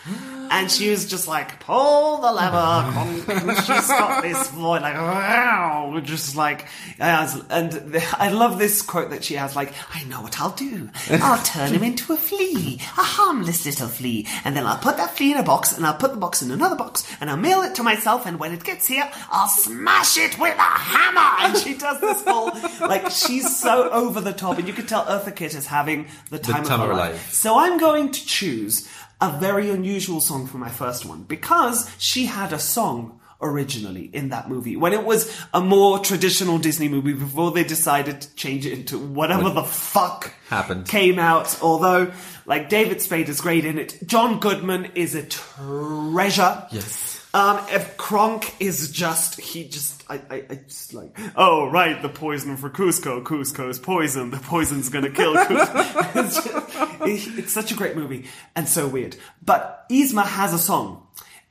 S2: And she was just like, pull the lever. she's got this voice like, wow, just like, uh, and <laughs> I love this quote that she has, like, I know what I'll do. I'll turn him into a flea, a harmless little flea, and then I'll put that flea in a box, and I'll put the box in another box, and I'll mail it to myself, and when it gets here, I'll smash it with a hammer. And she does this whole, like, she's so over the top, and you could tell Eartha Kitt is having the time,
S1: time
S2: of her
S1: of her
S2: life.
S1: life.
S2: So I'm going to choose a very unusual song for my first one because she had a song originally in that movie when it was a more traditional Disney movie before they decided to change it into whatever the fuck
S1: happened.
S2: came out. Although, like David Spade is great in it, John Goodman is a treasure.
S1: Yes.
S2: Um, if Kronk is just, he just, I, I, I just like, oh, right, the poison for Kuzco. Kuzco's poison. The poison's gonna kill <laughs> Kuzco. <laughs> it's, just- it's such a great movie and so weird. But Yzma has a song.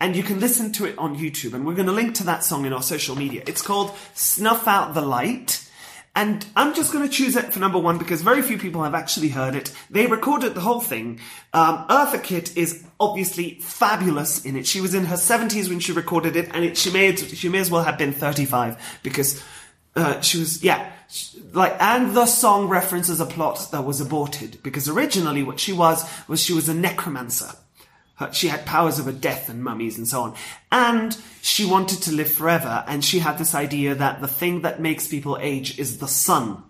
S2: And you can listen to it on YouTube, and we're going to link to that song in our social media. It's called Snuff Out the Light. And I'm just going to choose it for number one because very few people have actually heard it. They recorded the whole thing. Um, Eartha Kitt is obviously fabulous in it. She was in her 70s when she recorded it, and it, she may she may as well have been 35 because uh, she was yeah sh- like and the song references a plot that was aborted because originally what she was was she was a necromancer. Her- She had powers over death and mummies and so on. And she wanted to live forever. And she had this idea that the thing that makes people age is the sun.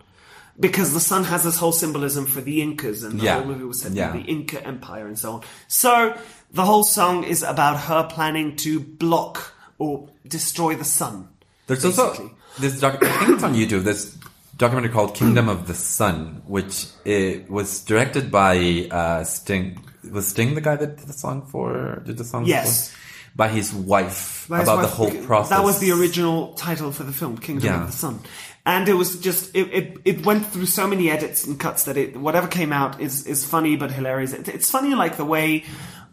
S2: Because the sun has this whole symbolism for the Incas and the
S1: Yeah.
S2: whole movie was set
S1: Yeah.
S2: in the Inca Empire and so on. So the whole song is about her planning to block or destroy the sun.
S1: There's
S2: basically.
S1: also this doc- I think it's on YouTube. This documentary called Kingdom of the Sun, which it was directed by uh, Sting. Was Sting the guy that did the song for? Did the song?
S2: Yes.
S1: for- by his wife
S2: By his
S1: about the whole process.
S2: That was the original title for the film, Kingdom
S1: Yeah.
S2: of the Sun. And it was just it, it, it went through so many edits and cuts that it whatever came out is is funny but hilarious. It, it's funny like the way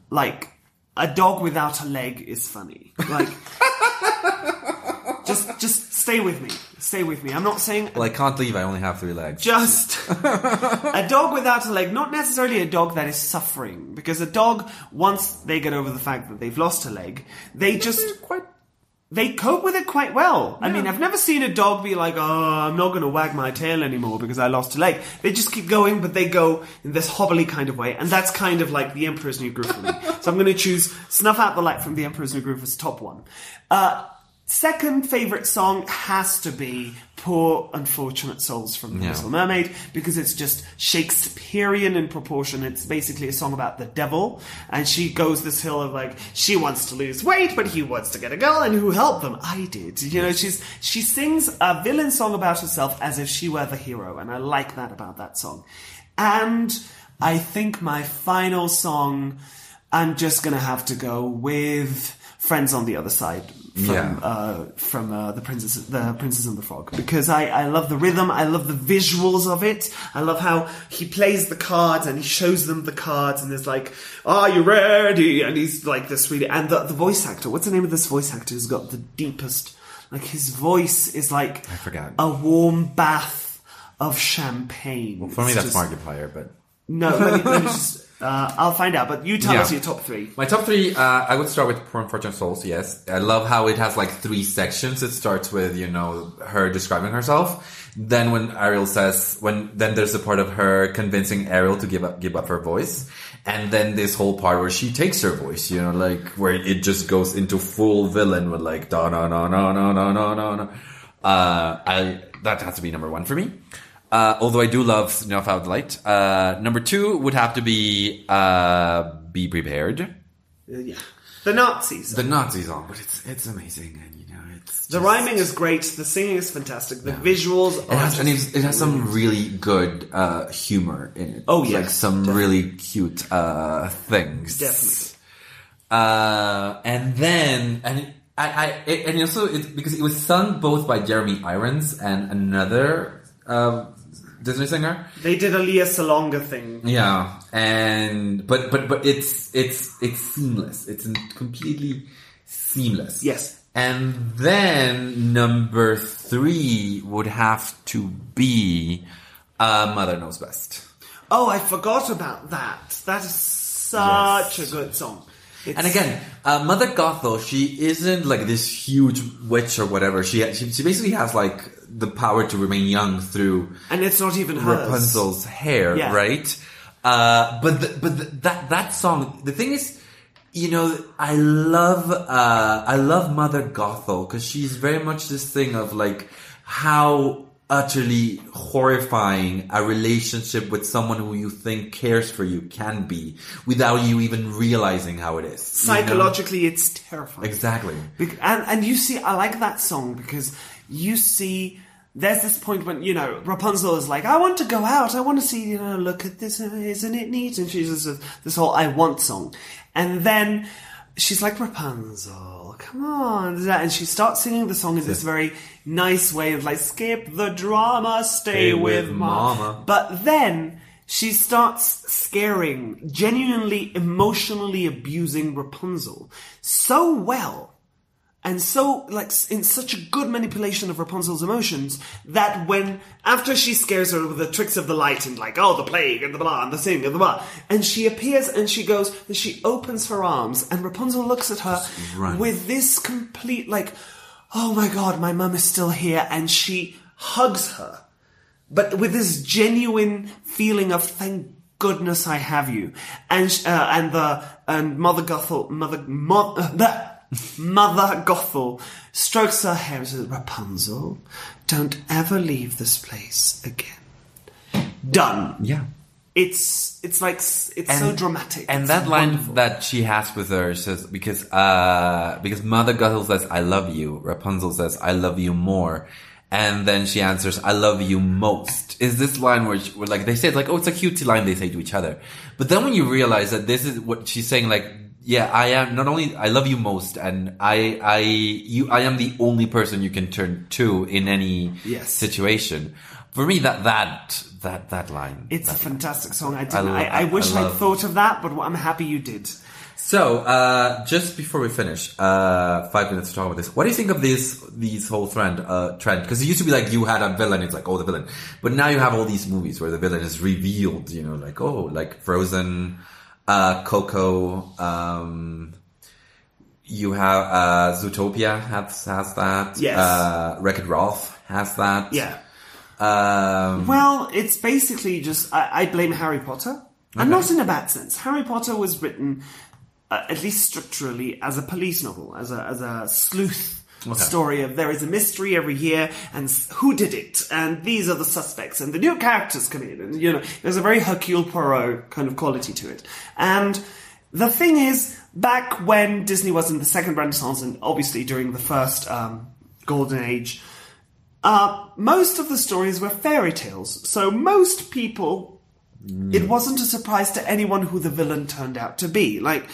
S2: like a dog without a leg is funny. Like <laughs> just just stay with me. Stay with me. I'm not saying
S1: Well, I can't leave. I only have three legs.
S2: just <laughs> a dog without a leg, not necessarily a dog that is suffering, because a dog, once they get over the fact that they've lost a leg, they just
S1: quite.
S2: they cope with it quite well. I mean, I've never seen a dog be like, "Oh, I'm not going to wag my tail anymore because I lost a leg." They just keep going, but they go in this hobbly kind of way, and that's kind of like the Emperor's New Groove for me. <laughs> so I'm going to choose "Snuff Out the Light" from the Emperor's New Groove as top one. Uh, second favorite song has to be "Poor Unfortunate Souls" from The
S1: Yeah.
S2: Little Mermaid because it's just Shakespearean in proportion. It's basically a song about the devil, and she goes this hill of like she wants to lose weight, but he wants to get a girl, and who helped them? I did. You know, she's she sings a villain song about herself as if she were the hero, and I like that about that song. And I think my final song, I'm just gonna have to go with "Friends on the Other Side." From,
S1: Yeah.
S2: uh, from uh, the princess, the princess and the frog, because I, I love the rhythm, I love the visuals of it, I love how he plays the cards and he shows them the cards and there's like, "Are you ready?" and he's like this really, and the, the voice actor. What's the name of this voice actor who's got the deepest? Like his voice is like
S1: I forgot.
S2: a warm bath of champagne.
S1: well For me,
S2: It's
S1: that's
S2: just-
S1: Markiplier, but
S2: No, let me, let me just. Uh, I'll find out, but you tell
S1: Yeah.
S2: us your top three.
S1: My top three, uh, I would start with Poor Unfortunate Souls, yes. I love how it has like three sections. It starts with, you know, her describing herself. Then when Ariel says, when, then there's the part of her convincing Ariel to give up, give up her voice. And then this whole part where she takes her voice, you know, like where it just goes into full villain with like, da na na na na na na na na. Uh, I, that has to be number one for me. Uh, although I do love Snuff Out the Light. Uh, number two would have to be, uh, Be Prepared.
S2: Uh, yeah, the Nazis.
S1: The Nazi song, but it's it's amazing, and you know it's
S2: The
S1: just-
S2: rhyming is great. The singing is fantastic. The visuals
S1: It
S2: are
S1: has, and it has some really good uh, humor in it.
S2: Oh, yeah,
S1: like some really cute uh, things.
S2: Definitely.
S1: Uh, and then and it, I, I it, and also it, because it was sung both by Jeremy Irons and another uh, Disney singer.
S2: They did a Lea Salonga thing.
S1: Yeah, and but but but it's it's it's seamless. It's completely seamless.
S2: Yes.
S1: And then number three would have to be uh, Mother Knows Best.
S2: Oh, I forgot about that. That is such
S1: Yes.
S2: a good song. It's,
S1: And again, uh, Mother Gothel, she isn't like this huge witch or whatever. She, she she basically has like the power to remain young through
S2: and it's not even hers.
S1: Rapunzel's hair,
S2: Yeah.
S1: right? Uh, but the, but the, that that song, the thing is, you know, I love uh, I love Mother Gothel because she's very much this thing of like how utterly horrifying a relationship with someone who you think cares for you can be without you even realizing how it is. you know?
S2: Psychologically, it's terrifying.
S1: Exactly.
S2: Bec- and and you see, I like that song because you see. There's this point when you know Rapunzel is like, "I want to go out. I want to see. You know, look at this. Isn't it neat?" And she's just this whole "I want" song, and then she's like Rapunzel, come on, and she starts singing the song in this very nice way of like skip the drama, stay,
S1: Stay
S2: with,
S1: with
S2: mama.
S1: mama.
S2: But then she starts scaring, genuinely emotionally abusing Rapunzel so well. And so, like, in such a good manipulation of Rapunzel's emotions that when, after she scares her with the tricks of the light and like, oh, the plague and the blah and the thing and the blah, and she appears and she goes, and she opens her arms and Rapunzel looks at her
S1: run.
S2: with this complete, like, oh my god, my mum is still here, and she hugs her but with this genuine feeling of thank goodness I have you, and uh, and the and Mother Gothel, Mother Mo- uh, <laughs> the Mother Gothel strokes her hair and says, "Rapunzel, don't ever leave this place again." Done.
S1: Yeah.
S2: It's it's like it's so dramatic.
S1: And
S2: It's
S1: that line that she has with her says because uh because Mother Gothel says I love you, Rapunzel says I love you more, and then she answers I love you most. Is this line where, she, where like they say it's like oh it's a cutesy line they say to each other, but then when you realize that this is what she's saying like yeah I am not only I love you most and I I you I am the only person you can turn to in any
S2: Yes.
S1: situation. For me that that that that line
S2: It's a
S1: that
S2: fantastic song. I didn't.
S1: I
S2: I, I, wish
S1: I
S2: I'd thought of that, but I'm happy you did.
S1: So, uh, just before we finish, uh, five minutes to talk about this. What do you think of this, these whole trend, uh, trend? Because it used to be like you had a villain, it's like, oh, the villain. But now you have all these movies where the villain is revealed, you know, like, oh, like Frozen, uh, Coco, um, you have, uh, Zootopia has, has that.
S2: Yes.
S1: Uh, Wreck-It Ralph has that.
S2: Yeah.
S1: Um,
S2: Well, it's basically just I, I blame Harry Potter, and not in a bad sense. Harry Potter was written, uh, at least structurally, as a police novel, as a as a sleuth story of there is a mystery every year, and who did it, and these are the suspects, and the new characters come in, and you know, there's a very Hercule Poirot kind of quality to it, and. The thing is, back when Disney was in the second Renaissance, and obviously during the first um, Golden Age, uh, most of the stories were fairy tales. So most people, it wasn't a surprise to anyone who the villain turned out to be. Like,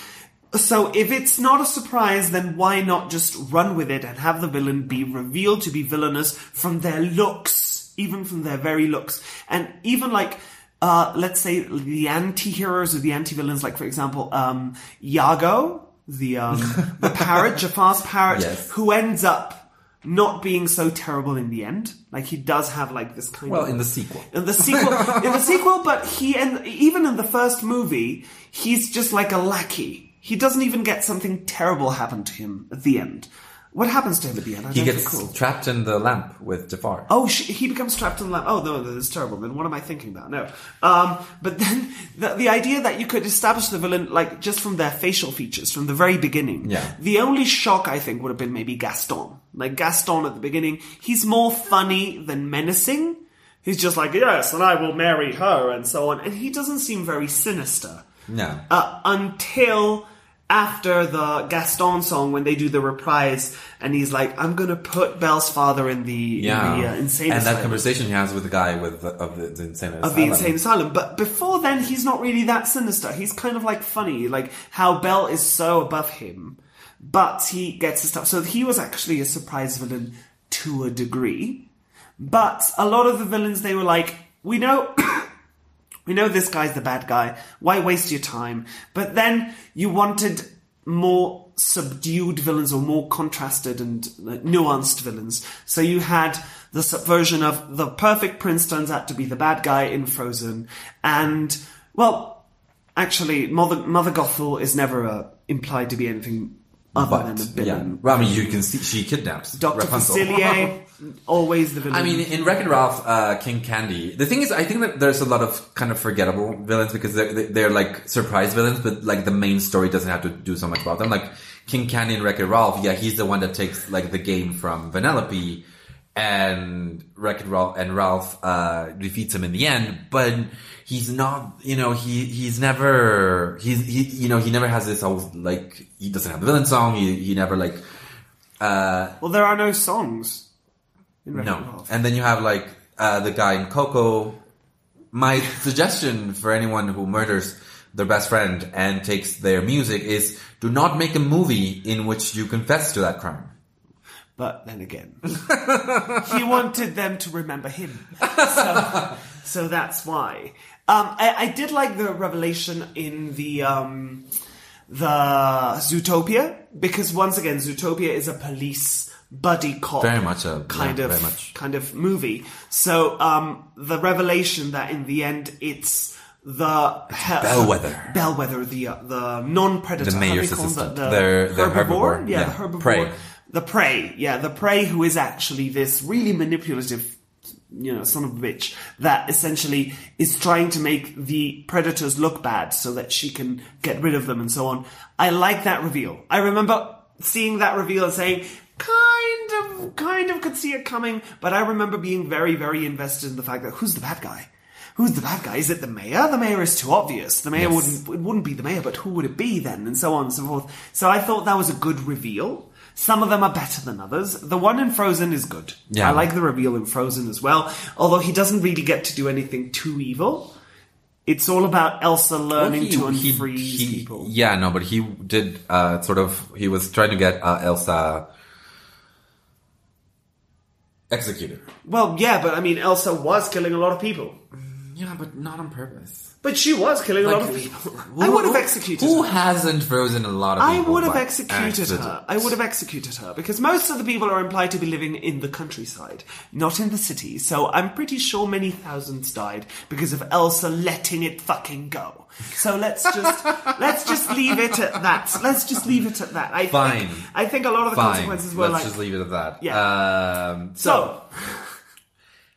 S2: so if it's not a surprise, then why not just run with it and have the villain be revealed to be villainous from their looks, even from their very looks, and even like. Uh, let's say the anti-heroes or the anti-villains, like for example, um, Iago, the um, <laughs> the parrot, Jafar's parrot,
S1: Yes.
S2: who ends up not being so terrible in the end. Like he does have like this kind
S1: well,
S2: of well
S1: in the sequel.
S2: in the sequel <laughs> in the sequel, but he and even in the first movie, he's just like a lackey. He doesn't even get something terrible happen to him at the end. What happens to him at the end? I
S1: He gets
S2: recall.
S1: trapped in the lamp with Jafar.
S2: Oh, sh- he becomes trapped in the lamp. Oh, no, that is terrible. Then what am I thinking about? No. Um, but then the, the idea that you could establish the villain, like, just from their facial features from the very beginning.
S1: Yeah.
S2: The only shock, I think, would have been maybe Gaston. Like, Gaston at the beginning, he's more funny than menacing. He's just like, yes, and I will marry her, and so on. And he doesn't seem very sinister
S1: No.
S2: uh, until after the Gaston song when they do the reprise, and he's like, "I'm gonna put Belle's father in the,
S1: Yeah,
S2: in the uh, insane asylum.
S1: and that conversation he has with the guy with the, of the, the insane
S2: of the insane asylum. But before then, he's not really that sinister. He's kind of like funny, like how Belle is so above him, but he gets his stuff. So he was actually a surprise villain to a degree. But a lot of the villains, they were like, we know. We know this guy's the bad guy. Why waste your time? But then you wanted more subdued villains or more contrasted and nuanced villains. So you had the subversion of the perfect prince turns out to be the bad guy in Frozen. And, well, actually, Mother, Mother Gothel is never uh, implied to be anything other
S1: But
S2: than a
S1: yeah, well, I mean, you can see she kidnaps
S2: Dr. Facilier, <laughs> always the villain.
S1: I mean, in Wreck-It Ralph, uh, King Candy. The thing is, I think that there's a lot of kind of forgettable villains because they're, they're like surprise villains, but like the main story doesn't have to do so much about them. Like King Candy in Wreck-It Ralph, yeah, he's the one that takes like the game from Vanellope, and Wreck-It Ralph and Ralph uh, defeats him in the end, but he's not. You know, he he's never he's he you know he never has this whole like he doesn't have the villain song. He he never like. Uh,
S2: well, there are no songs. In Wreck-It
S1: no.
S2: Ralph.
S1: And then you have like uh, the guy in Coco. My suggestion for anyone who murders their best friend and takes their music is do not make a movie in which you confess to that crime.
S2: But then again, <laughs> he wanted them to remember him. So, <laughs> so that's why. Um, I, I did like the revelation in the um, the Zootopia because once again, Zootopia is a police buddy cop
S1: Very much a-
S2: kind
S1: yeah,
S2: of
S1: very much.
S2: kind of movie. So um, the revelation that in the end it's the he-
S1: Bellwether.
S2: Bellwether, the uh, the non-predator,
S1: The mayor's
S2: they call them?
S1: assistant.
S2: the,
S1: They're- they're
S2: herbivore,
S1: herbivore.
S2: yeah,
S1: Yeah.
S2: the herbivore,
S1: Prey.
S2: The prey, yeah, the prey who is actually this really manipulative, you know, son of a bitch that essentially is trying to make the predators look bad so that she can get rid of them and so on. I like that reveal. I remember seeing that reveal and saying, kind of, kind of could see it coming, but I remember being very, very invested in the fact that who's the bad guy? Who's the bad guy? Is it the mayor? The mayor is too obvious. The mayor
S1: Yes.
S2: wouldn't it wouldn't be the mayor, but who would it be then? And so on and so forth. So I thought that was a good reveal. Some of them are better than others. The one in Frozen is good.
S1: Yeah.
S2: I like the reveal in Frozen as well. Although he doesn't really get to do anything too evil. It's all about Elsa learning
S1: He-
S2: to
S1: he-
S2: unfreeze
S1: he-
S2: people.
S1: Yeah, no, but he did uh, sort of. He was trying to get uh, Elsa executed.
S2: Well, yeah, but I mean, Elsa was killing a lot of people.
S1: Yeah, but not on purpose.
S2: But she was killing a lot of people. I would have executed
S1: Who
S2: her.
S1: hasn't frozen a lot of
S2: I
S1: people?
S2: would have
S1: by
S2: executed
S1: accident?
S2: her. I would have executed her because most of the people are implied to be living in the countryside, not in the city. So I'm pretty sure many thousands died because of Elsa letting it fucking go. So let's just <laughs> let's just leave it at that. Let's just leave it at that. I
S1: Fine.
S2: Think, I think a lot of the
S1: Fine.
S2: consequences were
S1: Let's
S2: like.
S1: just leave it at that.
S2: Yeah.
S1: Um, so,
S2: so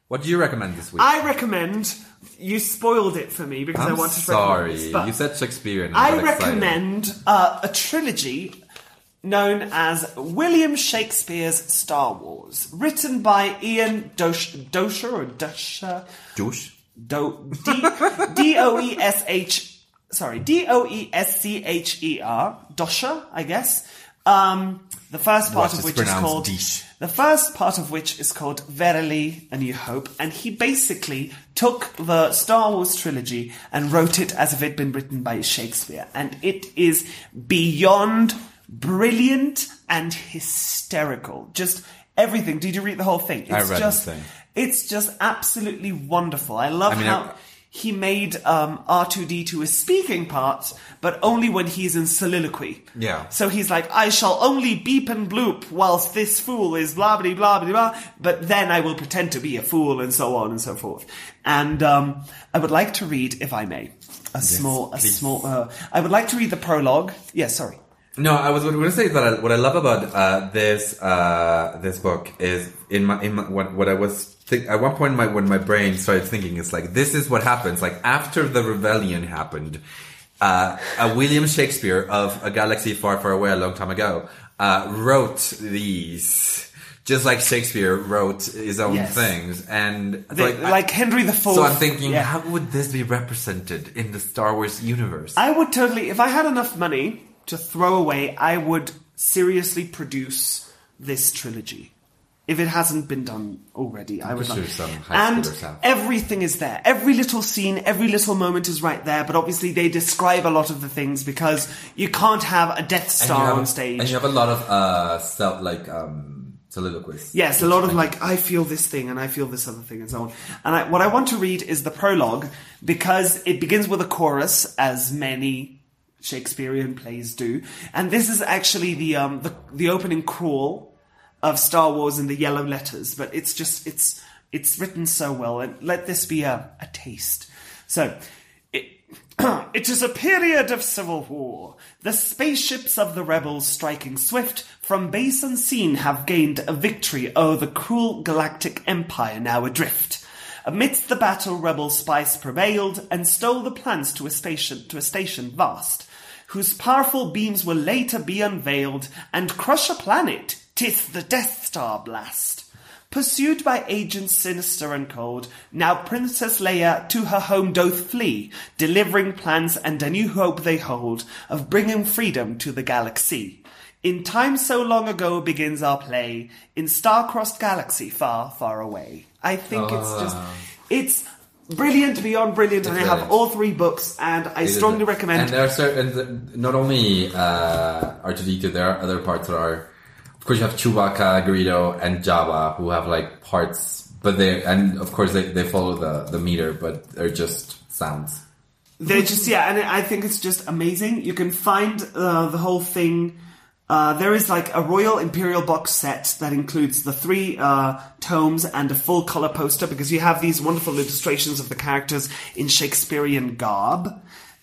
S1: what do you recommend this week?
S2: I recommend. You spoiled it for me because I
S1: I'm
S2: wanted to
S1: sorry.
S2: recommend but-
S1: you said Shakespeare, and
S2: I
S1: excited.
S2: recommend uh, a trilogy known as William Shakespeare's Star Wars, written by Ian Dosh- Dosher or Dosher
S1: Douche.
S2: Do D <laughs> D O E S H sorry D O E S C H E R Dosher I guess. Um, the first part
S1: Watch,
S2: of which is called
S1: Dish.
S2: the first part of which is called Verily A New Hope, and he basically took the Star Wars trilogy and wrote it as if it'd been written by Shakespeare, and it is beyond brilliant and hysterical. Just everything. Did you read the whole thing? It's
S1: I read the
S2: just,
S1: thing.
S2: It's just absolutely wonderful. I love
S1: I mean,
S2: how
S1: I-
S2: he made um, R2D2 a speaking part, but only when he's in soliloquy.
S1: Yeah.
S2: So he's like, I shall only beep and bloop whilst this fool is blah blah blah blah blah, but then I will pretend to be a fool and so on and so forth. And um, I would like to read, if I may, a small, a
S1: please.
S2: small. Uh, I would like to read the prologue. Yes, sorry.
S1: No, I was going to say that I, what I love about uh, this uh, this book is in my in my, what, what I was think, at one point my, when my brain started thinking it's like this is what happens like after the rebellion happened. Uh, uh, William Shakespeare of A Galaxy Far, Far Away a long time ago uh, wrote these. Just like Shakespeare wrote his own
S2: Yes.
S1: things, and
S2: The-
S1: like, I-
S2: Henry the Fourth.
S1: so I'm thinking,
S2: Yeah.
S1: how would this be represented in the Star Wars universe?
S2: I would totally, if I had enough money to throw away, I would seriously produce this trilogy. If it hasn't been done already, I would like. and everything is there. Every little scene, every little moment is right there. But obviously, they describe a lot of the things because you can't have a Death Star
S1: have-
S2: on stage.
S1: and you have a lot of uh, self like um, soliloquies.
S2: Yes, a lot of like I feel this thing and I feel this other thing and so on. And I, what I want to read is the prologue because it begins with a chorus, as many Shakespearean plays do, and this is actually the um the, the opening crawl of Star Wars in the yellow letters. But it's just it's it's written so well, and let this be a, a taste. So. It, <clears throat> it is a period of civil war. The spaceships of the rebels striking swift from base unseen have gained a victory o'er the cruel galactic empire now adrift. Amidst the battle, rebel spice prevailed and stole the plans to a station to a station vast, whose powerful beams will later be unveiled and crush a planet. Tis the Death Star blast. Pursued by agents sinister and cold, now Princess Leia to her home doth flee, delivering plans and a new hope they hold of bringing freedom to the galaxy. In time so long ago begins our play, in star-crossed galaxy far, far away. I think it's just, it's brilliant beyond brilliant, and I have all three books, and I strongly recommend.
S1: And there are certain, not only uh, R2D2, there are other parts that are. Of course, you have Chewbacca, Greedo, and Jabba, who have like parts, but they and of course they, they follow the the meter, but they're just sounds.
S2: They're just yeah, and I think it's just amazing. You can find uh, the whole thing. Uh, there is like a Royal Imperial box set that includes the three uh, tomes and a full color poster because you have these wonderful illustrations of the characters in Shakespearean garb.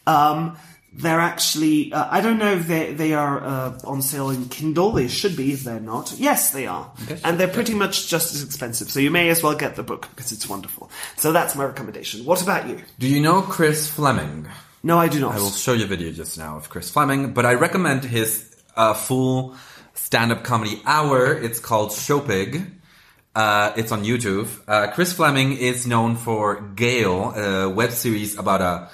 S2: Um, they're actually, uh, I don't know if they, they are uh, on sale in Kindle. They should be if they're not. Yes, they are. And they're pretty much just as expensive. So you may as well get the book because it's wonderful. So that's my recommendation. What about you?
S1: Do you know Chris Fleming?
S2: No, I do not.
S1: I will show you a video just now of Chris Fleming, but I recommend his uh, full stand-up comedy hour. It's called Showpig. Uh, it's on YouTube. Uh, Chris Fleming is known for Gayle, a web series about a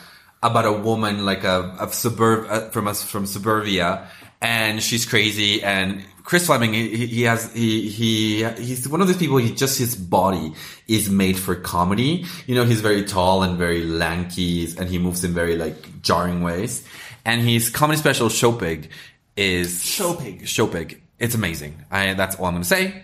S1: about a woman like a of suburb uh, from us from suburbia, and she's crazy. And Chris Fleming, he, he has he he he's one of those people. He just his body is made for comedy. You know, he's very tall and very lanky, and he moves in very like jarring ways. And his comedy special Showpig is
S2: Showpig.
S1: Showpig. It's amazing. I, that's all I'm going to say.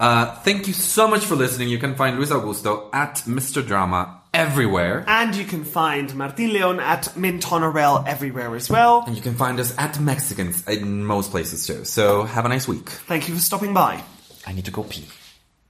S1: Uh, thank you so much for listening. You can find Luis Augusto at Mr. Drama everywhere.
S2: And you can find Martin Leon at Mintonorel everywhere as well.
S1: And you can find us at Mexicans in most places too. So have a nice week.
S2: Thank you for stopping by.
S1: I need to go pee.